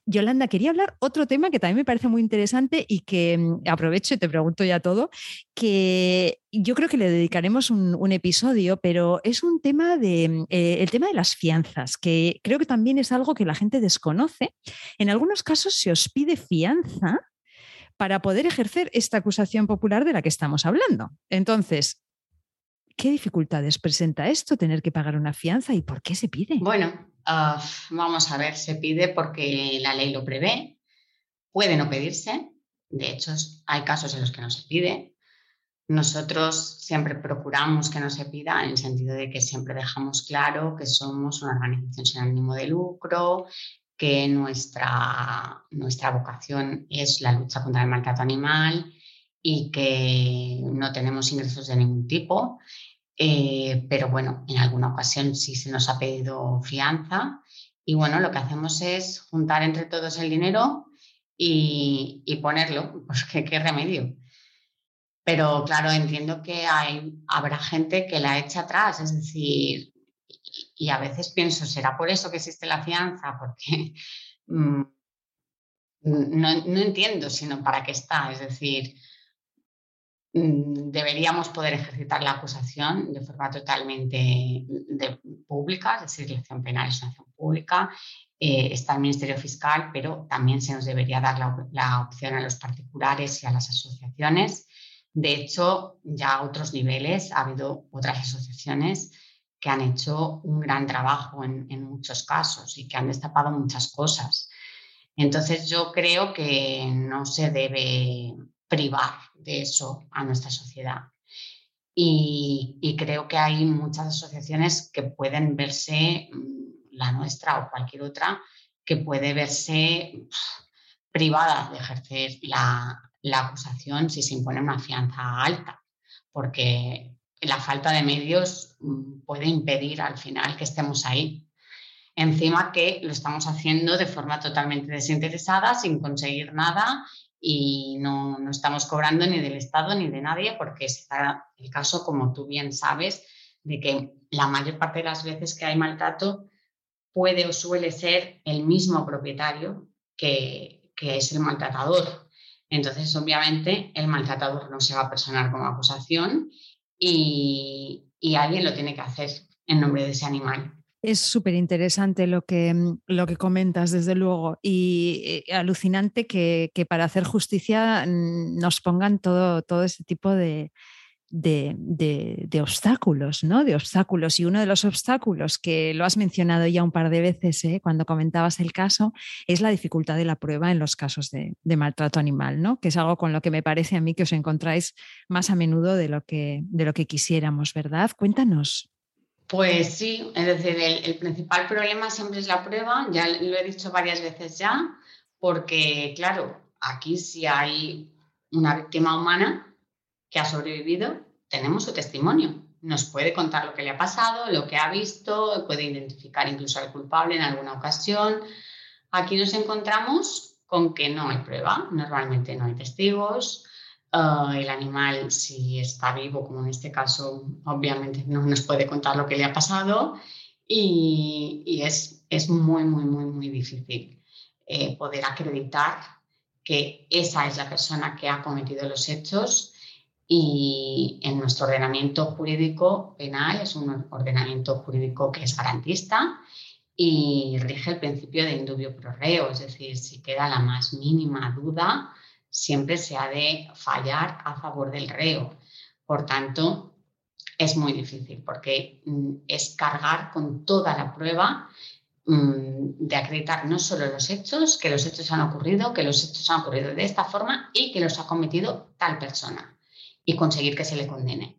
Yolanda, quería hablar otro tema que también me parece muy interesante y que mm, aprovecho y te pregunto ya todo, que yo creo que le dedicaremos un, episodio, pero es un tema de mm, eh, el tema de las fianzas, que creo que también es algo que la gente desconoce. En algunos casos se os pide fianza para poder ejercer esta acusación popular de la que estamos hablando. Entonces, ¿qué dificultades presenta esto, tener que pagar una fianza y por qué se pide? Bueno, ah, vamos a ver, se pide porque la ley lo prevé, puede no pedirse, de hecho hay casos en los que no se pide. Nosotros siempre procuramos que no se pida en el sentido de que siempre dejamos claro que somos una organización sin ánimo de lucro, que nuestra, nuestra vocación es la lucha contra el maltrato animal y que no tenemos ingresos de ningún tipo. Eh, pero bueno, en alguna ocasión sí se nos ha pedido fianza y bueno, lo que hacemos es juntar entre todos el dinero y, y ponerlo, pues ¿qué, qué remedio. Pero claro, entiendo que hay, habrá gente que la echa atrás, es decir, y a veces pienso, ¿será por eso que existe la fianza? Porque mm, no, entiendo, sino para qué está. Es decir, mm, deberíamos poder ejercitar la acusación de forma totalmente pública, es decir, la acción penal es una acción pública, eh, está el Ministerio Fiscal, pero también se nos debería dar la, opción a los particulares y a las asociaciones. De hecho, ya a otros niveles ha habido otras asociaciones que han hecho un gran trabajo en, muchos casos y que han destapado muchas cosas. Entonces yo creo que no se debe privar de eso a nuestra sociedad. y, creo que hay muchas asociaciones que pueden verse, mm, la nuestra o cualquier otra, que puede verse privada de ejercer la, acusación si se impone una fianza alta, porque la falta de medios mm, puede impedir al final que estemos ahí. Encima que lo estamos haciendo de forma totalmente desinteresada, sin conseguir nada y no, no, estamos cobrando ni del Estado ni de nadie porque da el caso, como tú bien sabes, de que la mayor parte de las veces que hay maltrato puede o suele ser el mismo propietario que, que es el maltratador. Entonces, obviamente, el maltratador no se va a personar como acusación y, alguien lo tiene que hacer en nombre de ese animal. Es súper interesante lo que, mm, lo que comentas, desde luego, y eh, alucinante que, para hacer justicia mm, nos pongan todo, todo ese tipo de, de, obstáculos, ¿no? De obstáculos. Y uno de los obstáculos que lo has mencionado ya un par de veces ¿eh? cuando comentabas el caso es la dificultad de la prueba en los casos de, maltrato animal, ¿no? Que es algo con lo que me parece a mí que os encontráis más a menudo de lo que, de lo que quisiéramos, ¿verdad? Cuéntanos. Pues sí, es decir, el, principal problema siempre es la prueba, ya lo he dicho varias veces ya, porque claro, aquí si hay una víctima humana que ha sobrevivido, tenemos su testimonio. Nos puede contar lo que le ha pasado, lo que ha visto, puede identificar incluso al culpable en alguna ocasión. Aquí nos encontramos con que no hay prueba, normalmente no hay testigos, Ah, el animal, si está vivo, como en este caso, obviamente no nos puede contar lo que le ha pasado y, es, es, muy, muy, muy, muy difícil eh, poder acreditar que esa es la persona que ha cometido los hechos y en nuestro ordenamiento jurídico penal es un ordenamiento jurídico que es garantista y rige el principio de indubio pro reo, es decir, si queda la más mínima duda, siempre se ha de fallar a favor del reo. Por tanto, es muy difícil porque mm, es cargar con toda la prueba mm, de acreditar no solo los hechos, que los hechos han ocurrido, que los hechos han ocurrido de esta forma y que los ha cometido tal persona y conseguir que se le condene.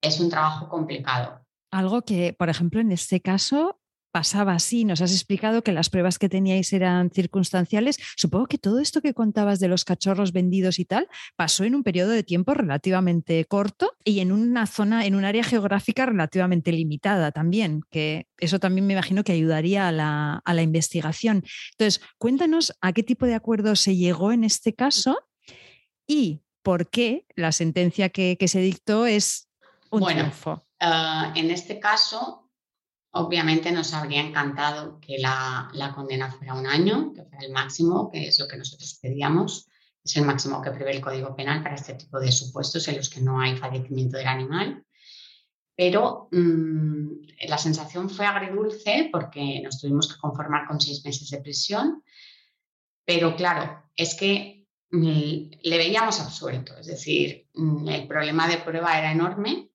Es un trabajo complicado. Algo que, por ejemplo, en este caso pasaba así. Nos has explicado que las pruebas que teníais eran circunstanciales. Supongo que todo esto que contabas de los cachorros vendidos y tal pasó en un periodo de tiempo relativamente corto y en una zona, en un área geográfica relativamente limitada también, que eso también me imagino que ayudaría a la, investigación. Entonces, cuéntanos a qué tipo de acuerdo se llegó en este caso y por qué la sentencia que, se dictó es un bueno, ah, en este caso, Obviamente nos habría encantado que la, condena fuera un año, que fuera el máximo, que es lo que nosotros pedíamos. Es el máximo que prevé el Código Penal para este tipo de supuestos en los que no hay fallecimiento del animal. Pero mm, la sensación fue agridulce porque nos tuvimos que conformar con seis meses de prisión. Pero claro, es que le veíamos absuelto. Es decir, mm, el problema de prueba era enorme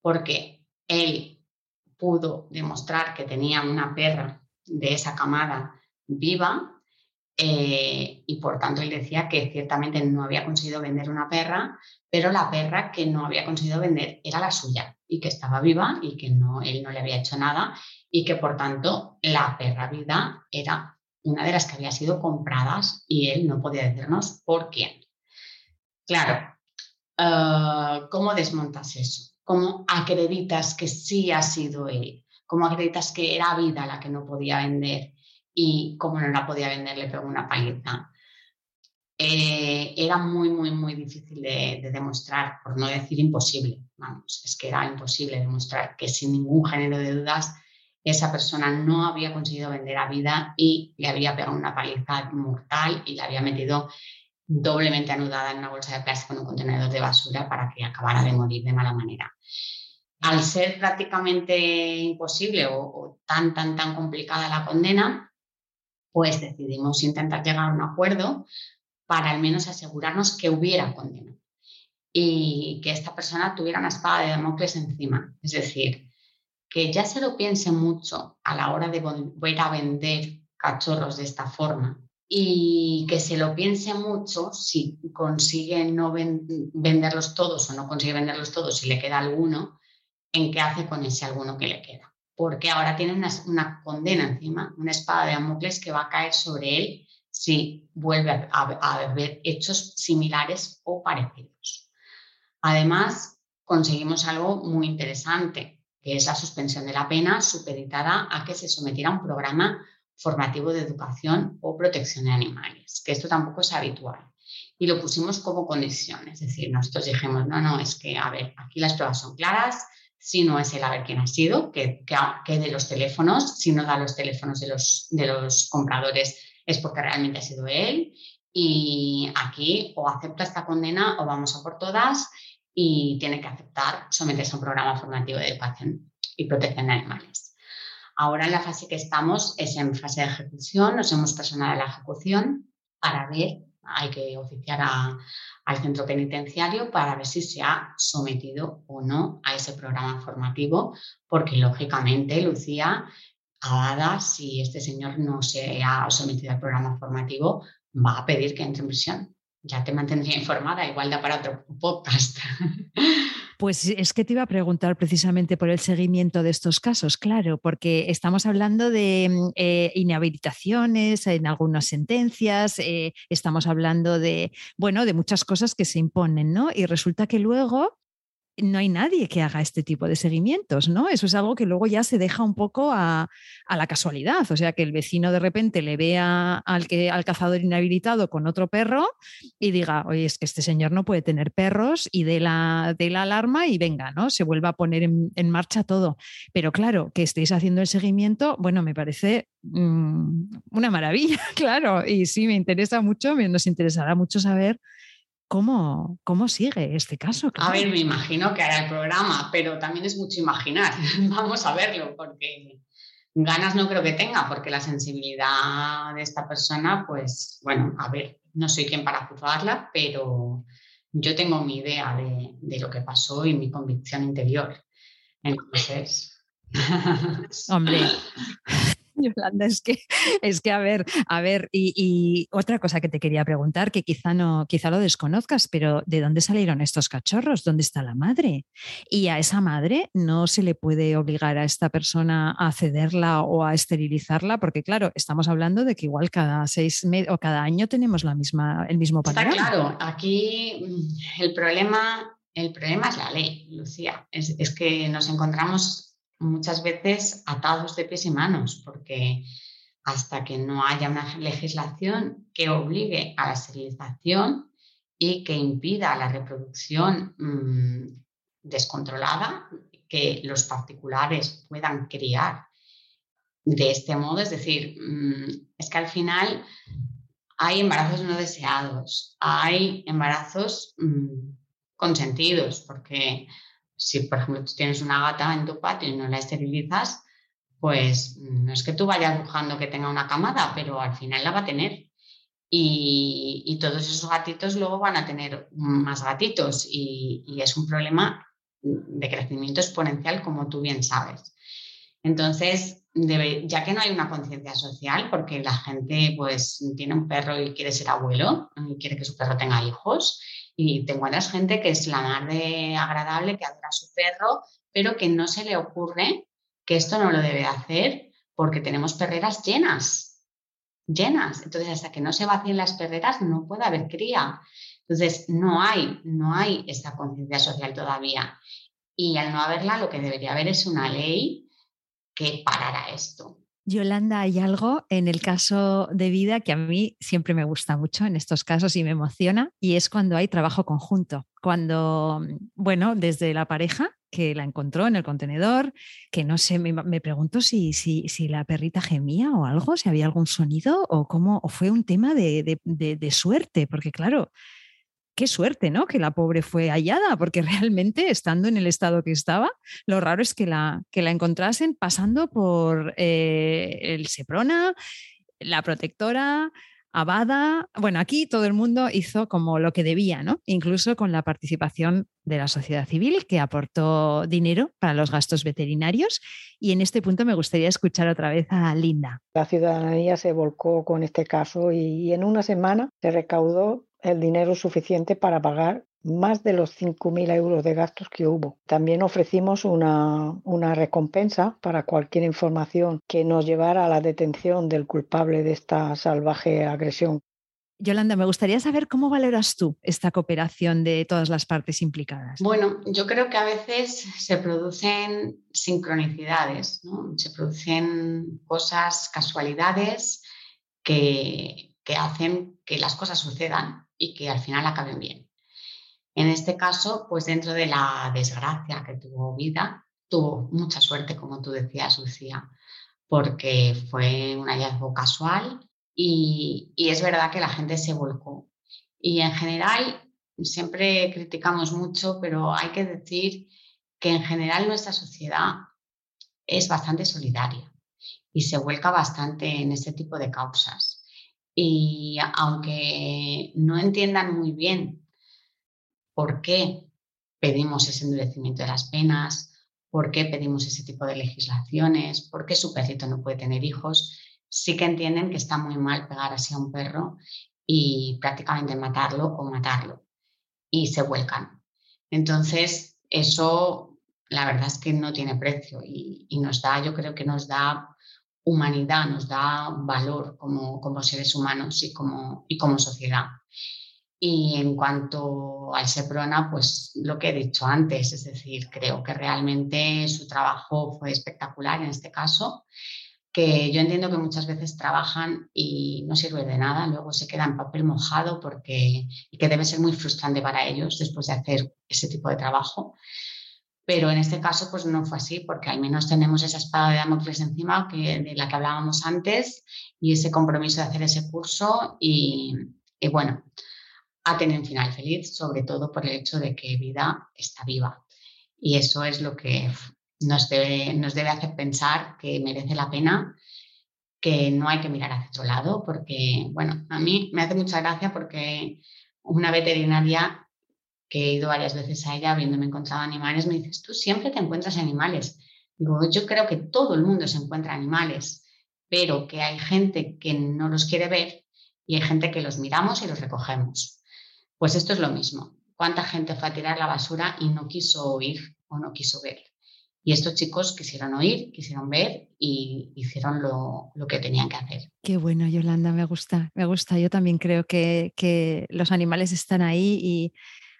porque él pudo demostrar que tenía una perra de esa camada viva eh, y por tanto él decía que ciertamente no había conseguido vender una perra, pero la perra que no había conseguido vender era la suya y que estaba viva y que no, él no le había hecho nada y que por tanto la perra viva era una de las que había sido compradas y él no podía decirnos por quién. Claro, eh, ¿cómo desmontas eso? ¿Cómo acreditas que sí ha sido él? ¿Cómo acreditas que era vida la que no podía vender? Y como no la podía vender, le pegó una paliza. Eh, era muy, muy, muy difícil de, demostrar, por no decir imposible. Vamos, es que era imposible demostrar que sin ningún género de dudas esa persona no había conseguido vender a vida y le había pegado una paliza mortal y le había metido doblemente anudada en una bolsa de plástico en un contenedor de basura para que acabara de morir de mala manera. Al ser prácticamente imposible o, tan, tan, tan complicada la condena, pues decidimos intentar llegar a un acuerdo para al menos asegurarnos que hubiera condena y que esta persona tuviera una espada de Damocles encima. Es decir, que ya se lo piense mucho a la hora de volver a vender cachorros de esta forma, y que se lo piense mucho si consigue no venderlos todos o no consigue venderlos todos, si le queda alguno, en qué hace con ese alguno que le queda. Porque ahora tiene una, condena encima, una espada de Damocles que va a caer sobre él si vuelve a, a haber hechos similares o parecidos. Además, conseguimos algo muy interesante, que es la suspensión de la pena supeditada a que se sometiera a un programa formativo de educación o protección de animales, que esto tampoco es habitual. Y lo pusimos como condición, es decir, nosotros dijimos, no, no, es que, a ver, aquí las pruebas son claras, si no es el a ver quién ha sido, que, que, de los teléfonos, si no da los teléfonos de los, de los compradores es porque realmente ha sido él. Y aquí o acepta esta condena o vamos a por todas y tiene que aceptar someterse a un programa formativo de educación y protección de animales. Ahora en la fase que estamos es en fase de ejecución, nos hemos personado la ejecución para ver, hay que oficiar al centro penitenciario para ver si se ha sometido o no a ese programa formativo, porque lógicamente, Lucía, si este señor no se ha sometido al programa formativo, va a pedir que entre en prisión. Ya te mantendría informada, igual da para otro podcast. Pues es que te iba a preguntar precisamente por el seguimiento de estos casos, claro, porque estamos hablando de mm, eh, inhabilitaciones en algunas sentencias, eh, estamos hablando de, bueno, de muchas cosas que se imponen, ¿no? Y resulta que luego no hay nadie que haga este tipo de seguimientos, ¿no? Eso es algo que luego ya se deja un poco a, la casualidad, o sea, que el vecino de repente le vea al, que, cazador inhabilitado con otro perro y diga, oye, es que este señor no puede tener perros y de la, de la alarma y venga, ¿no? Se vuelva a poner en, marcha todo. Pero claro, que estéis haciendo el seguimiento, bueno, me parece mm, una maravilla, claro, y sí, me interesa mucho, nos interesará mucho saber ¿Cómo, ¿Cómo sigue este caso? A ver, me imagino que hará el programa, pero también es mucho imaginar. Vamos a verlo, porque ganas no creo que tenga, porque la sensibilidad de esta persona, pues bueno, a ver, no soy quien para juzgarla, pero yo tengo mi idea de, de lo que pasó y mi convicción interior. Entonces. Hombre, Yolanda, es que, es que a ver, a ver, y, otra cosa que te quería preguntar, que quizá no, quizá lo desconozcas, pero ¿de dónde salieron estos cachorros? ¿Dónde está la madre? Y a esa madre no se le puede obligar a esta persona a cederla o a esterilizarla, porque claro, estamos hablando de que igual cada seis meses o cada año tenemos la misma, el mismo patrón. Está claro, aquí mm, el problema, el problema es la ley, Lucía. Es, es que nos encontramos muchas veces atados de pies y manos, porque hasta que no haya una legislación que obligue a la esterilización y que impida la reproducción mm, descontrolada, que los particulares puedan criar de este modo, es decir, mm, es que al final hay embarazos no deseados, hay embarazos mm, consentidos, porque si, por ejemplo, tú tienes una gata en tu patio y no la esterilizas, pues no es que tú vayas buscando que tenga una camada, pero al final la va a tener. Y, todos esos gatitos luego van a tener más gatitos y, es un problema de crecimiento exponencial, como tú bien sabes. Entonces, ya que no hay una conciencia social, porque la gente pues tiene un perro y quiere ser abuelo y quiere que su perro tenga hijos, y te encuentras gente que es la más de agradable, que adora a su perro, pero que no se le ocurre que esto no lo debe hacer porque tenemos perreras llenas, llenas. Entonces, hasta que no se vacíen las perreras, no puede haber cría. Entonces, no hay, no hay esta conciencia social todavía. Y al no haberla, lo que debería haber es una ley que parara esto. Yolanda, hay algo en el caso de vida que a mí siempre me gusta mucho en estos casos y me emociona, y es cuando hay trabajo conjunto. Cuando, bueno, desde la pareja que la encontró en el contenedor, que no sé, me, pregunto si, si, si, la perrita gemía o algo, si había algún sonido o cómo, o fue un tema de, de suerte, porque claro, qué suerte, ¿no? Que la pobre fue hallada, porque realmente estando en el estado que estaba, lo raro es que la, que la encontrasen pasando por eh, el Seprona, la protectora, Abada, bueno, aquí todo el mundo hizo como lo que debía, ¿no? Incluso con la participación de la sociedad civil que aportó dinero para los gastos veterinarios. Y en este punto me gustaría escuchar otra vez a Linda. La ciudadanía se volcó con este caso y en una semana se recaudó el dinero suficiente para pagar más de los 5.000 euros de gastos que hubo. También ofrecimos una, una, recompensa para cualquier información que nos llevara a la detención del culpable de esta salvaje agresión. Yolanda, me gustaría saber cómo valoras tú esta cooperación de todas las partes implicadas. Bueno, yo creo que a veces se producen sincronicidades, ¿no? se producen cosas, casualidades que, que hacen que las cosas sucedan y que al final acaben bien. En este caso, pues dentro de la desgracia que tuvo vida, tuvo mucha suerte, como tú decías, Lucía, porque fue un hallazgo casual y, es verdad que la gente se volcó. Y en general, siempre criticamos mucho, pero hay que decir que en general nuestra sociedad es bastante solidaria y se vuelca bastante en este tipo de causas. Y aunque no entiendan muy bien por qué pedimos ese endurecimiento de las penas, por qué pedimos ese tipo de legislaciones, por qué su perrito no puede tener hijos, sí que entienden que está muy mal pegar así a un perro y prácticamente matarlo o matarlo. Y se vuelcan. Entonces, eso la verdad es que no tiene precio y, nos da, yo creo que nos da humanidad, nos da valor como, como seres humanos y como, y como sociedad. Y en cuanto al Seprona, pues lo que he dicho antes, es decir, creo que realmente su trabajo fue espectacular en este caso, que yo entiendo que muchas veces trabajan y no sirve de nada, luego se queda en papel mojado porque y que debe ser muy frustrante para ellos después de hacer ese tipo de trabajo. Pero en este caso, pues no fue así, porque al menos tenemos esa espada de Damocles encima que, de la que hablábamos antes y ese compromiso de hacer ese curso. Y, y bueno, a tener un final feliz, sobre todo por el hecho de que vida está viva. Y eso es lo que nos debe, nos debe hacer pensar que merece la pena, que no hay que mirar hacia otro lado, porque, bueno, a mí me hace mucha gracia porque una veterinaria que he ido varias veces a ella habiéndome encontrado animales, me dices, tú siempre te encuentras animales. Digo, yo creo que todo el mundo se encuentra animales, pero que hay gente que no los quiere ver y hay gente que los miramos y los recogemos. Pues esto es lo mismo. ¿Cuánta gente fue a tirar la basura y no quiso oír o no quiso ver? Y estos chicos quisieron oír, quisieron ver y hicieron lo, que tenían que hacer. Qué bueno, Yolanda, me gusta, me gusta. Yo también creo que, que los animales están ahí y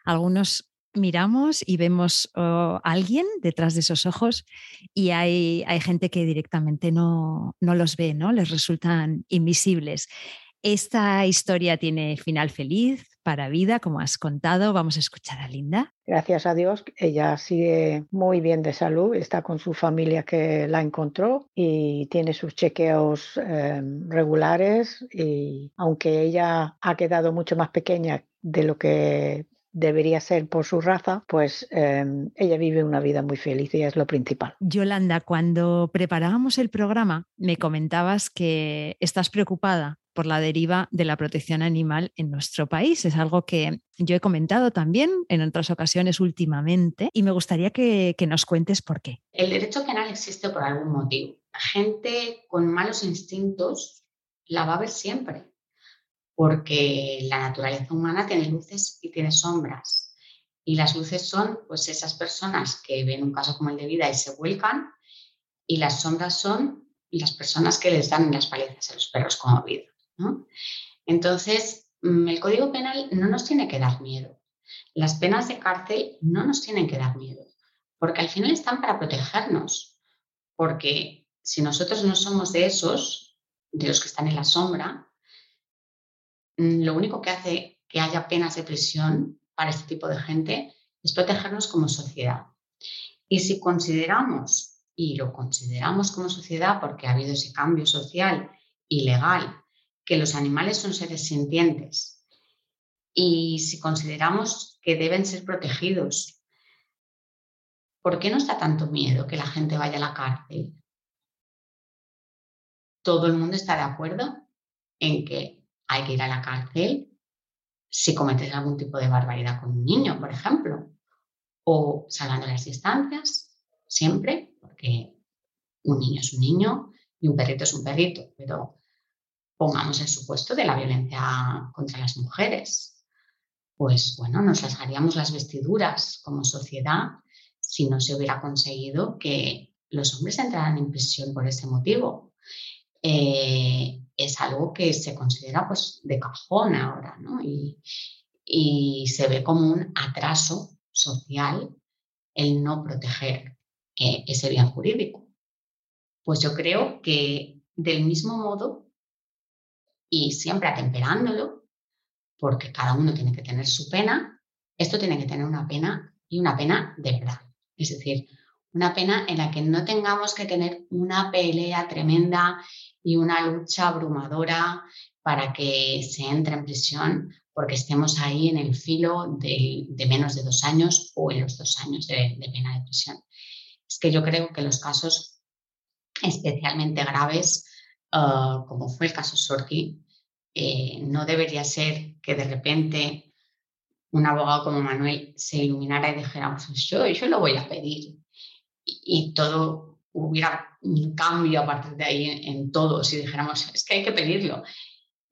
algunos miramos y vemos a alguien detrás de esos ojos y hay, hay gente que directamente no, no los ve, ¿no? Les resultan invisibles. Esta historia tiene final feliz, para vida, como has contado. Vamos a escuchar a Linda. Gracias a Dios, ella sigue muy bien de salud, está con su familia que la encontró y tiene sus chequeos em, regulares y aunque ella ha quedado mucho más pequeña de lo que debería ser por su raza, pues em, ella vive una vida muy feliz y es lo principal. Yolanda, cuando preparábamos el programa, me comentabas que estás preocupada por la deriva de la protección animal en nuestro país. Es algo que yo he comentado también en otras ocasiones últimamente y me gustaría que, nos cuentes por qué. El derecho penal existe por algún motivo. Gente con malos instintos la va a ver siempre, porque la naturaleza humana tiene luces y tiene sombras. Y las luces son pues esas personas que ven un caso como el de vida y se vuelcan, y las sombras son las personas que les dan las palizas a los perros como vida. Entonces, mm, el Código Penal no nos tiene que dar miedo. Las penas de cárcel no nos tienen que dar miedo, porque al final están para protegernos. Porque si nosotros no somos de esos, de los que están en la sombra, lo único que hace que haya penas de prisión para este tipo de gente es protegernos como sociedad. Y si consideramos, y lo consideramos como sociedad porque ha habido ese cambio social y legal que los animales son seres sintientes y si consideramos que deben ser protegidos, ¿por qué nos da tanto miedo que la gente vaya a la cárcel? Todo el mundo está de acuerdo en que hay que ir a la cárcel si cometes algún tipo de barbaridad con un niño, por ejemplo, o salvando las distancias, siempre, porque un niño es un niño y un perrito es un perrito, pero pongamos el supuesto de la violencia contra las mujeres. Pues bueno, nos rasgaríamos las vestiduras como sociedad si no se hubiera conseguido que los hombres entraran en prisión por ese motivo. Eh, es algo que se considera pues de cajón ahora, ¿no? Y, se ve como un atraso social el no proteger eh, ese bien jurídico. Pues yo creo que del mismo modo, y siempre atemperándolo, porque cada uno tiene que tener su pena, esto tiene que tener una pena y una pena de verdad. Es decir, una pena en la que no tengamos que tener una pelea tremenda y una lucha abrumadora para que se entre en prisión porque estemos ahí en el filo de, menos de dos años o en los dos años de, pena de prisión. Es que yo creo que los casos especialmente graves, ah, como fue el caso Sorki, eh, no debería ser que de repente un abogado como Manuel se iluminara y dijera, pues yo, yo lo voy a pedir. Y, todo hubiera un cambio a partir de ahí en, todo, si dijéramos, es que hay que pedirlo.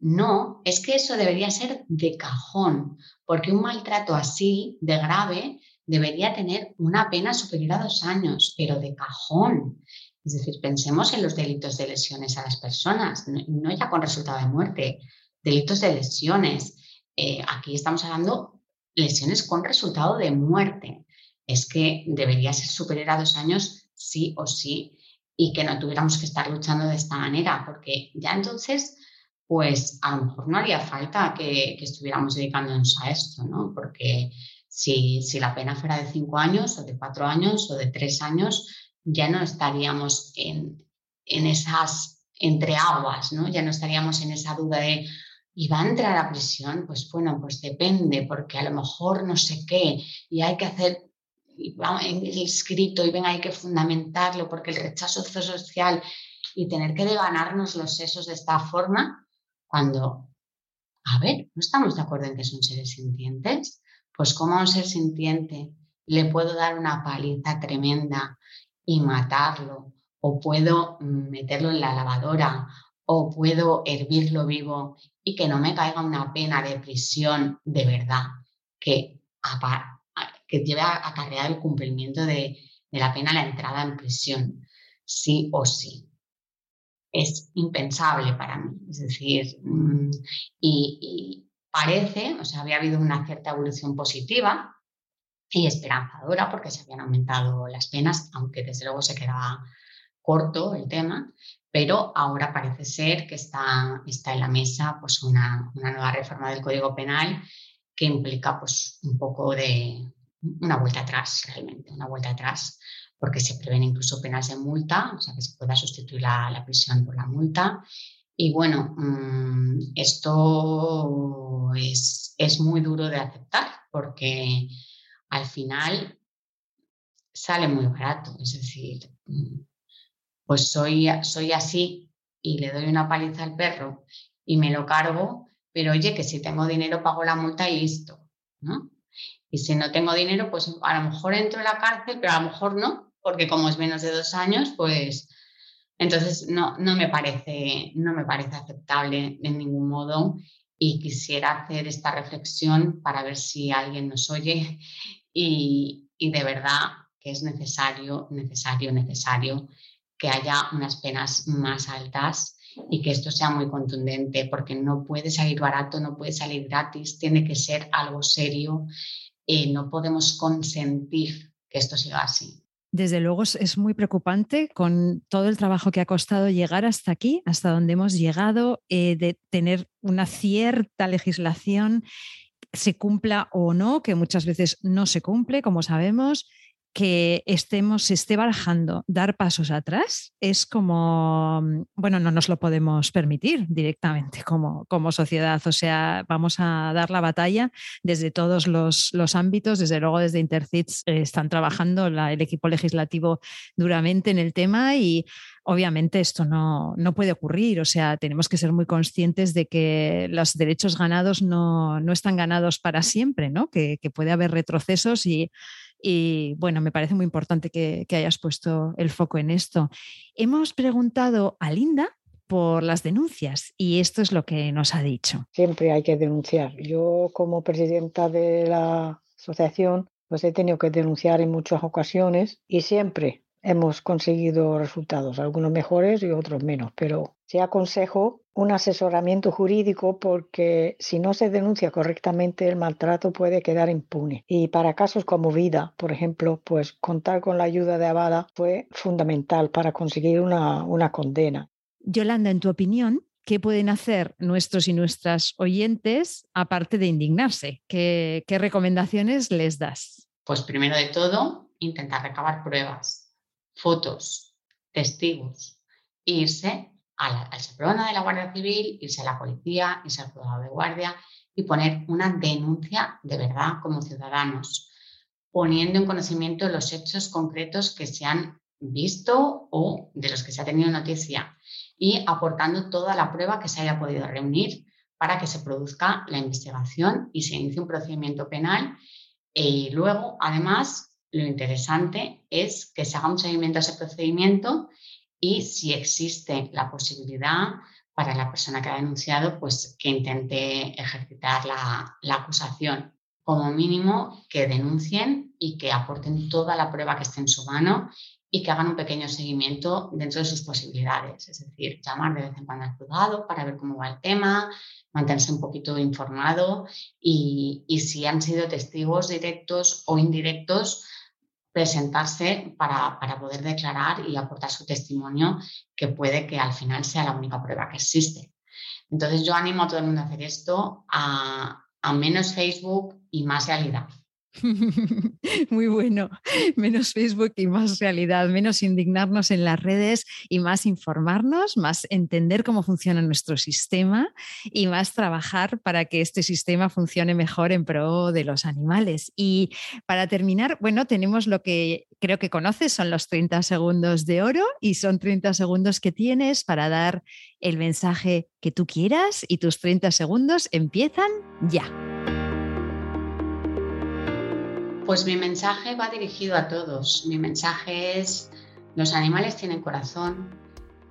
No, es que eso debería ser de cajón, porque un maltrato así, de grave, debería tener una pena superior a dos años, pero de cajón. Es decir, pensemos en los delitos de lesiones a las personas, no, ya con resultado de muerte, delitos de lesiones. Eh, aquí estamos hablando lesiones con resultado de muerte. Es que debería ser superior a dos años sí o sí y que no tuviéramos que estar luchando de esta manera, porque ya entonces, pues a lo mejor no haría falta que, estuviéramos dedicándonos a esto, ¿no? Porque si, si la pena fuera de cinco años o de cuatro años o de tres años, ya no estaríamos en, en esas entreaguas, ¿no? Ya no estaríamos en esa duda de, y va a entrar a prisión, pues bueno, pues depende, porque a lo mejor no sé qué, y hay que hacer en el escrito y ven, hay que fundamentarlo, porque el rechazo social y tener que devanarnos los sesos de esta forma, cuando, a ver, ¿no estamos de acuerdo en que son seres sintientes? Pues como a un ser sintiente le puedo dar una paliza tremenda y matarlo, o puedo mm, meterlo en la lavadora, o puedo hervirlo vivo y que no me caiga una pena de prisión de verdad que, que lleve a acarrear el cumplimiento de, la pena la entrada en prisión, sí o sí. Es impensable para mí. Es decir, mm, y, parece, o sea, había habido una cierta evolución positiva y esperanzadora porque se habían aumentado las penas, aunque desde luego se quedaba corto el tema, pero ahora parece ser que está, está en la mesa pues una, nueva reforma del Código Penal que implica pues un poco de una vuelta atrás, realmente, una vuelta atrás, porque se prevén incluso penas de multa, o sea, que se pueda sustituir la, prisión por la multa. Y bueno, mm, esto es, es muy duro de aceptar porque al final sale muy barato, es decir, mm, pues soy, soy así y le doy una paliza al perro y me lo cargo, pero oye, que si tengo dinero pago la multa y listo, ¿no? Y si no tengo dinero, pues a lo mejor entro en la cárcel, pero a lo mejor no, porque como es menos de dos años, pues entonces no, no, me, parece, no me parece aceptable en ningún modo. Y quisiera hacer esta reflexión para ver si alguien nos oye y, y de verdad que es necesario, necesario, necesario que haya unas penas más altas y que esto sea muy contundente, porque no puede salir barato, no puede salir gratis, tiene que ser algo serio y no podemos consentir que esto siga así. Desde luego es muy preocupante con todo el trabajo que ha costado llegar hasta aquí, hasta donde hemos llegado, eh, de tener una cierta legislación, se cumpla o no, que muchas veces no se cumple, como sabemos, que estemos, se esté barajando dar pasos atrás es como, bueno, no nos lo podemos permitir directamente como, como sociedad. O sea, vamos a dar la batalla desde todos los, los ámbitos. Desde luego, desde Intercits eh, están trabajando el equipo legislativo duramente en el tema y obviamente esto no, no, puede ocurrir. O sea, tenemos que ser muy conscientes de que los derechos ganados no, no están ganados para siempre, ¿no? Que, que puede haber retrocesos y y bueno, me parece muy importante que, hayas puesto el foco en esto. Hemos preguntado a Linda por las denuncias y esto es lo que nos ha dicho. Siempre hay que denunciar. Yo como presidenta de la asociación pues he tenido que denunciar en muchas ocasiones y siempre hemos conseguido resultados, algunos mejores y otros menos, pero sí aconsejo un asesoramiento jurídico porque si no se denuncia correctamente el maltrato puede quedar impune. Y para casos como vida, por ejemplo, pues contar con la ayuda de Abada fue fundamental para conseguir una, una condena. Yolanda, en tu opinión, ¿qué pueden hacer nuestros y nuestras oyentes aparte de indignarse? ¿Qué, qué recomendaciones les das? Pues primero de todo, intentar recabar pruebas fotos, testigos, irse al de la Guardia Civil, irse a la policía, irse al juzgado de guardia y poner una denuncia de verdad como ciudadanos, poniendo en conocimiento los hechos concretos que se han visto o de los que se ha tenido noticia y aportando toda la prueba que se haya podido reunir para que se produzca la investigación y se inicie un procedimiento penal. Y luego, además, lo interesante es que se haga un seguimiento a ese procedimiento y si existe la posibilidad para la persona que ha denunciado, pues que intente ejercitar la, acusación. Como mínimo, que denuncien y que aporten toda la prueba que esté en su mano y que hagan un pequeño seguimiento dentro de sus posibilidades. Es decir, llamar de vez en cuando al juzgado para ver cómo va el tema, mantenerse un poquito informado y si han sido testigos directos o indirectos, presentarse para, poder declarar y aportar su testimonio, que puede que al final sea la única prueba que existe. Entonces yo animo a todo el mundo a hacer esto, a, a menos Facebook y más realidad. Muy bueno. Menos Facebook y más realidad, menos indignarnos en las redes y más informarnos, más entender cómo funciona nuestro sistema y más trabajar para que este sistema funcione mejor en pro de los animales. Y para terminar, bueno, tenemos lo que creo que conoces, son los 30 segundos de oro y son 30 segundos que tienes para dar el mensaje que tú quieras y tus 30 segundos empiezan ya. Pues mi mensaje va dirigido a todos. Mi mensaje es, los animales tienen corazón,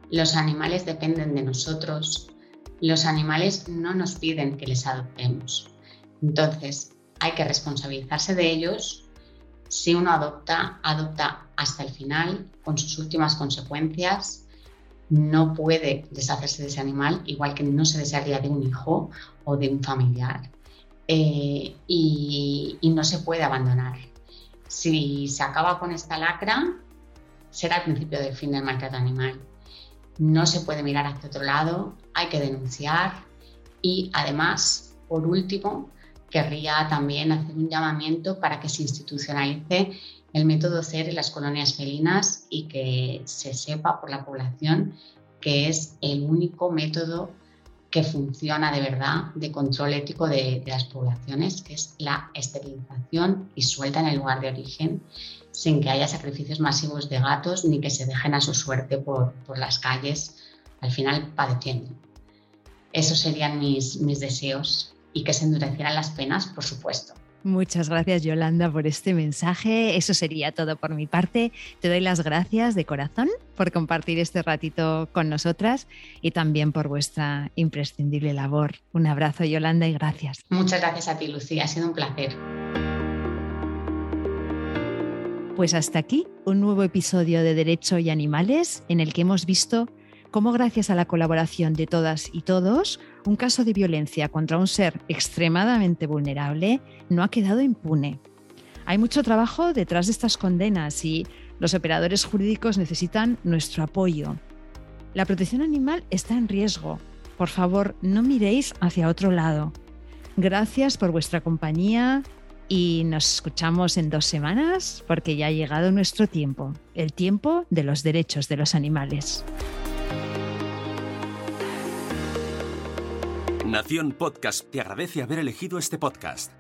los animales dependen de nosotros, los animales no nos piden que les adoptemos. Entonces, hay que responsabilizarse de ellos. Si uno adopta, adopta hasta el final, con sus últimas consecuencias. No puede deshacerse de ese animal, igual que no se desharía de un hijo o de un familiar. Eh, y, no se puede abandonar. Si se acaba con esta lacra, será el principio del fin del maltrato animal. No se puede mirar hacia otro lado, hay que denunciar y además, por último, querría también hacer un llamamiento para que se institucionalice el método CER en las colonias felinas y que se sepa por la población que es el único método que funciona de verdad de control ético de, las poblaciones, que es la esterilización y suelta en el lugar de origen, sin que haya sacrificios masivos de gatos ni que se dejen a su suerte por, por las calles, al final padeciendo. Esos serían mis, mis deseos y que se endurecieran las penas, por supuesto. Muchas gracias Yolanda por este mensaje. Eso sería todo por mi parte. Te doy las gracias de corazón por compartir este ratito con nosotras y también por vuestra imprescindible labor. Un abrazo Yolanda y gracias. Muchas gracias a ti Lucía, ha sido un placer. Pues hasta aquí un nuevo episodio de Derecho y Animales en el que hemos visto cómo gracias a la colaboración de todas y todos, un caso de violencia contra un ser extremadamente vulnerable no ha quedado impune. Hay mucho trabajo detrás de estas condenas y los operadores jurídicos necesitan nuestro apoyo. La protección animal está en riesgo. Por favor, no miréis hacia otro lado. Gracias por vuestra compañía y nos escuchamos en dos semanas porque ya ha llegado nuestro tiempo, el tiempo de los derechos de los animales. Nación Podcast te agradece haber elegido este podcast.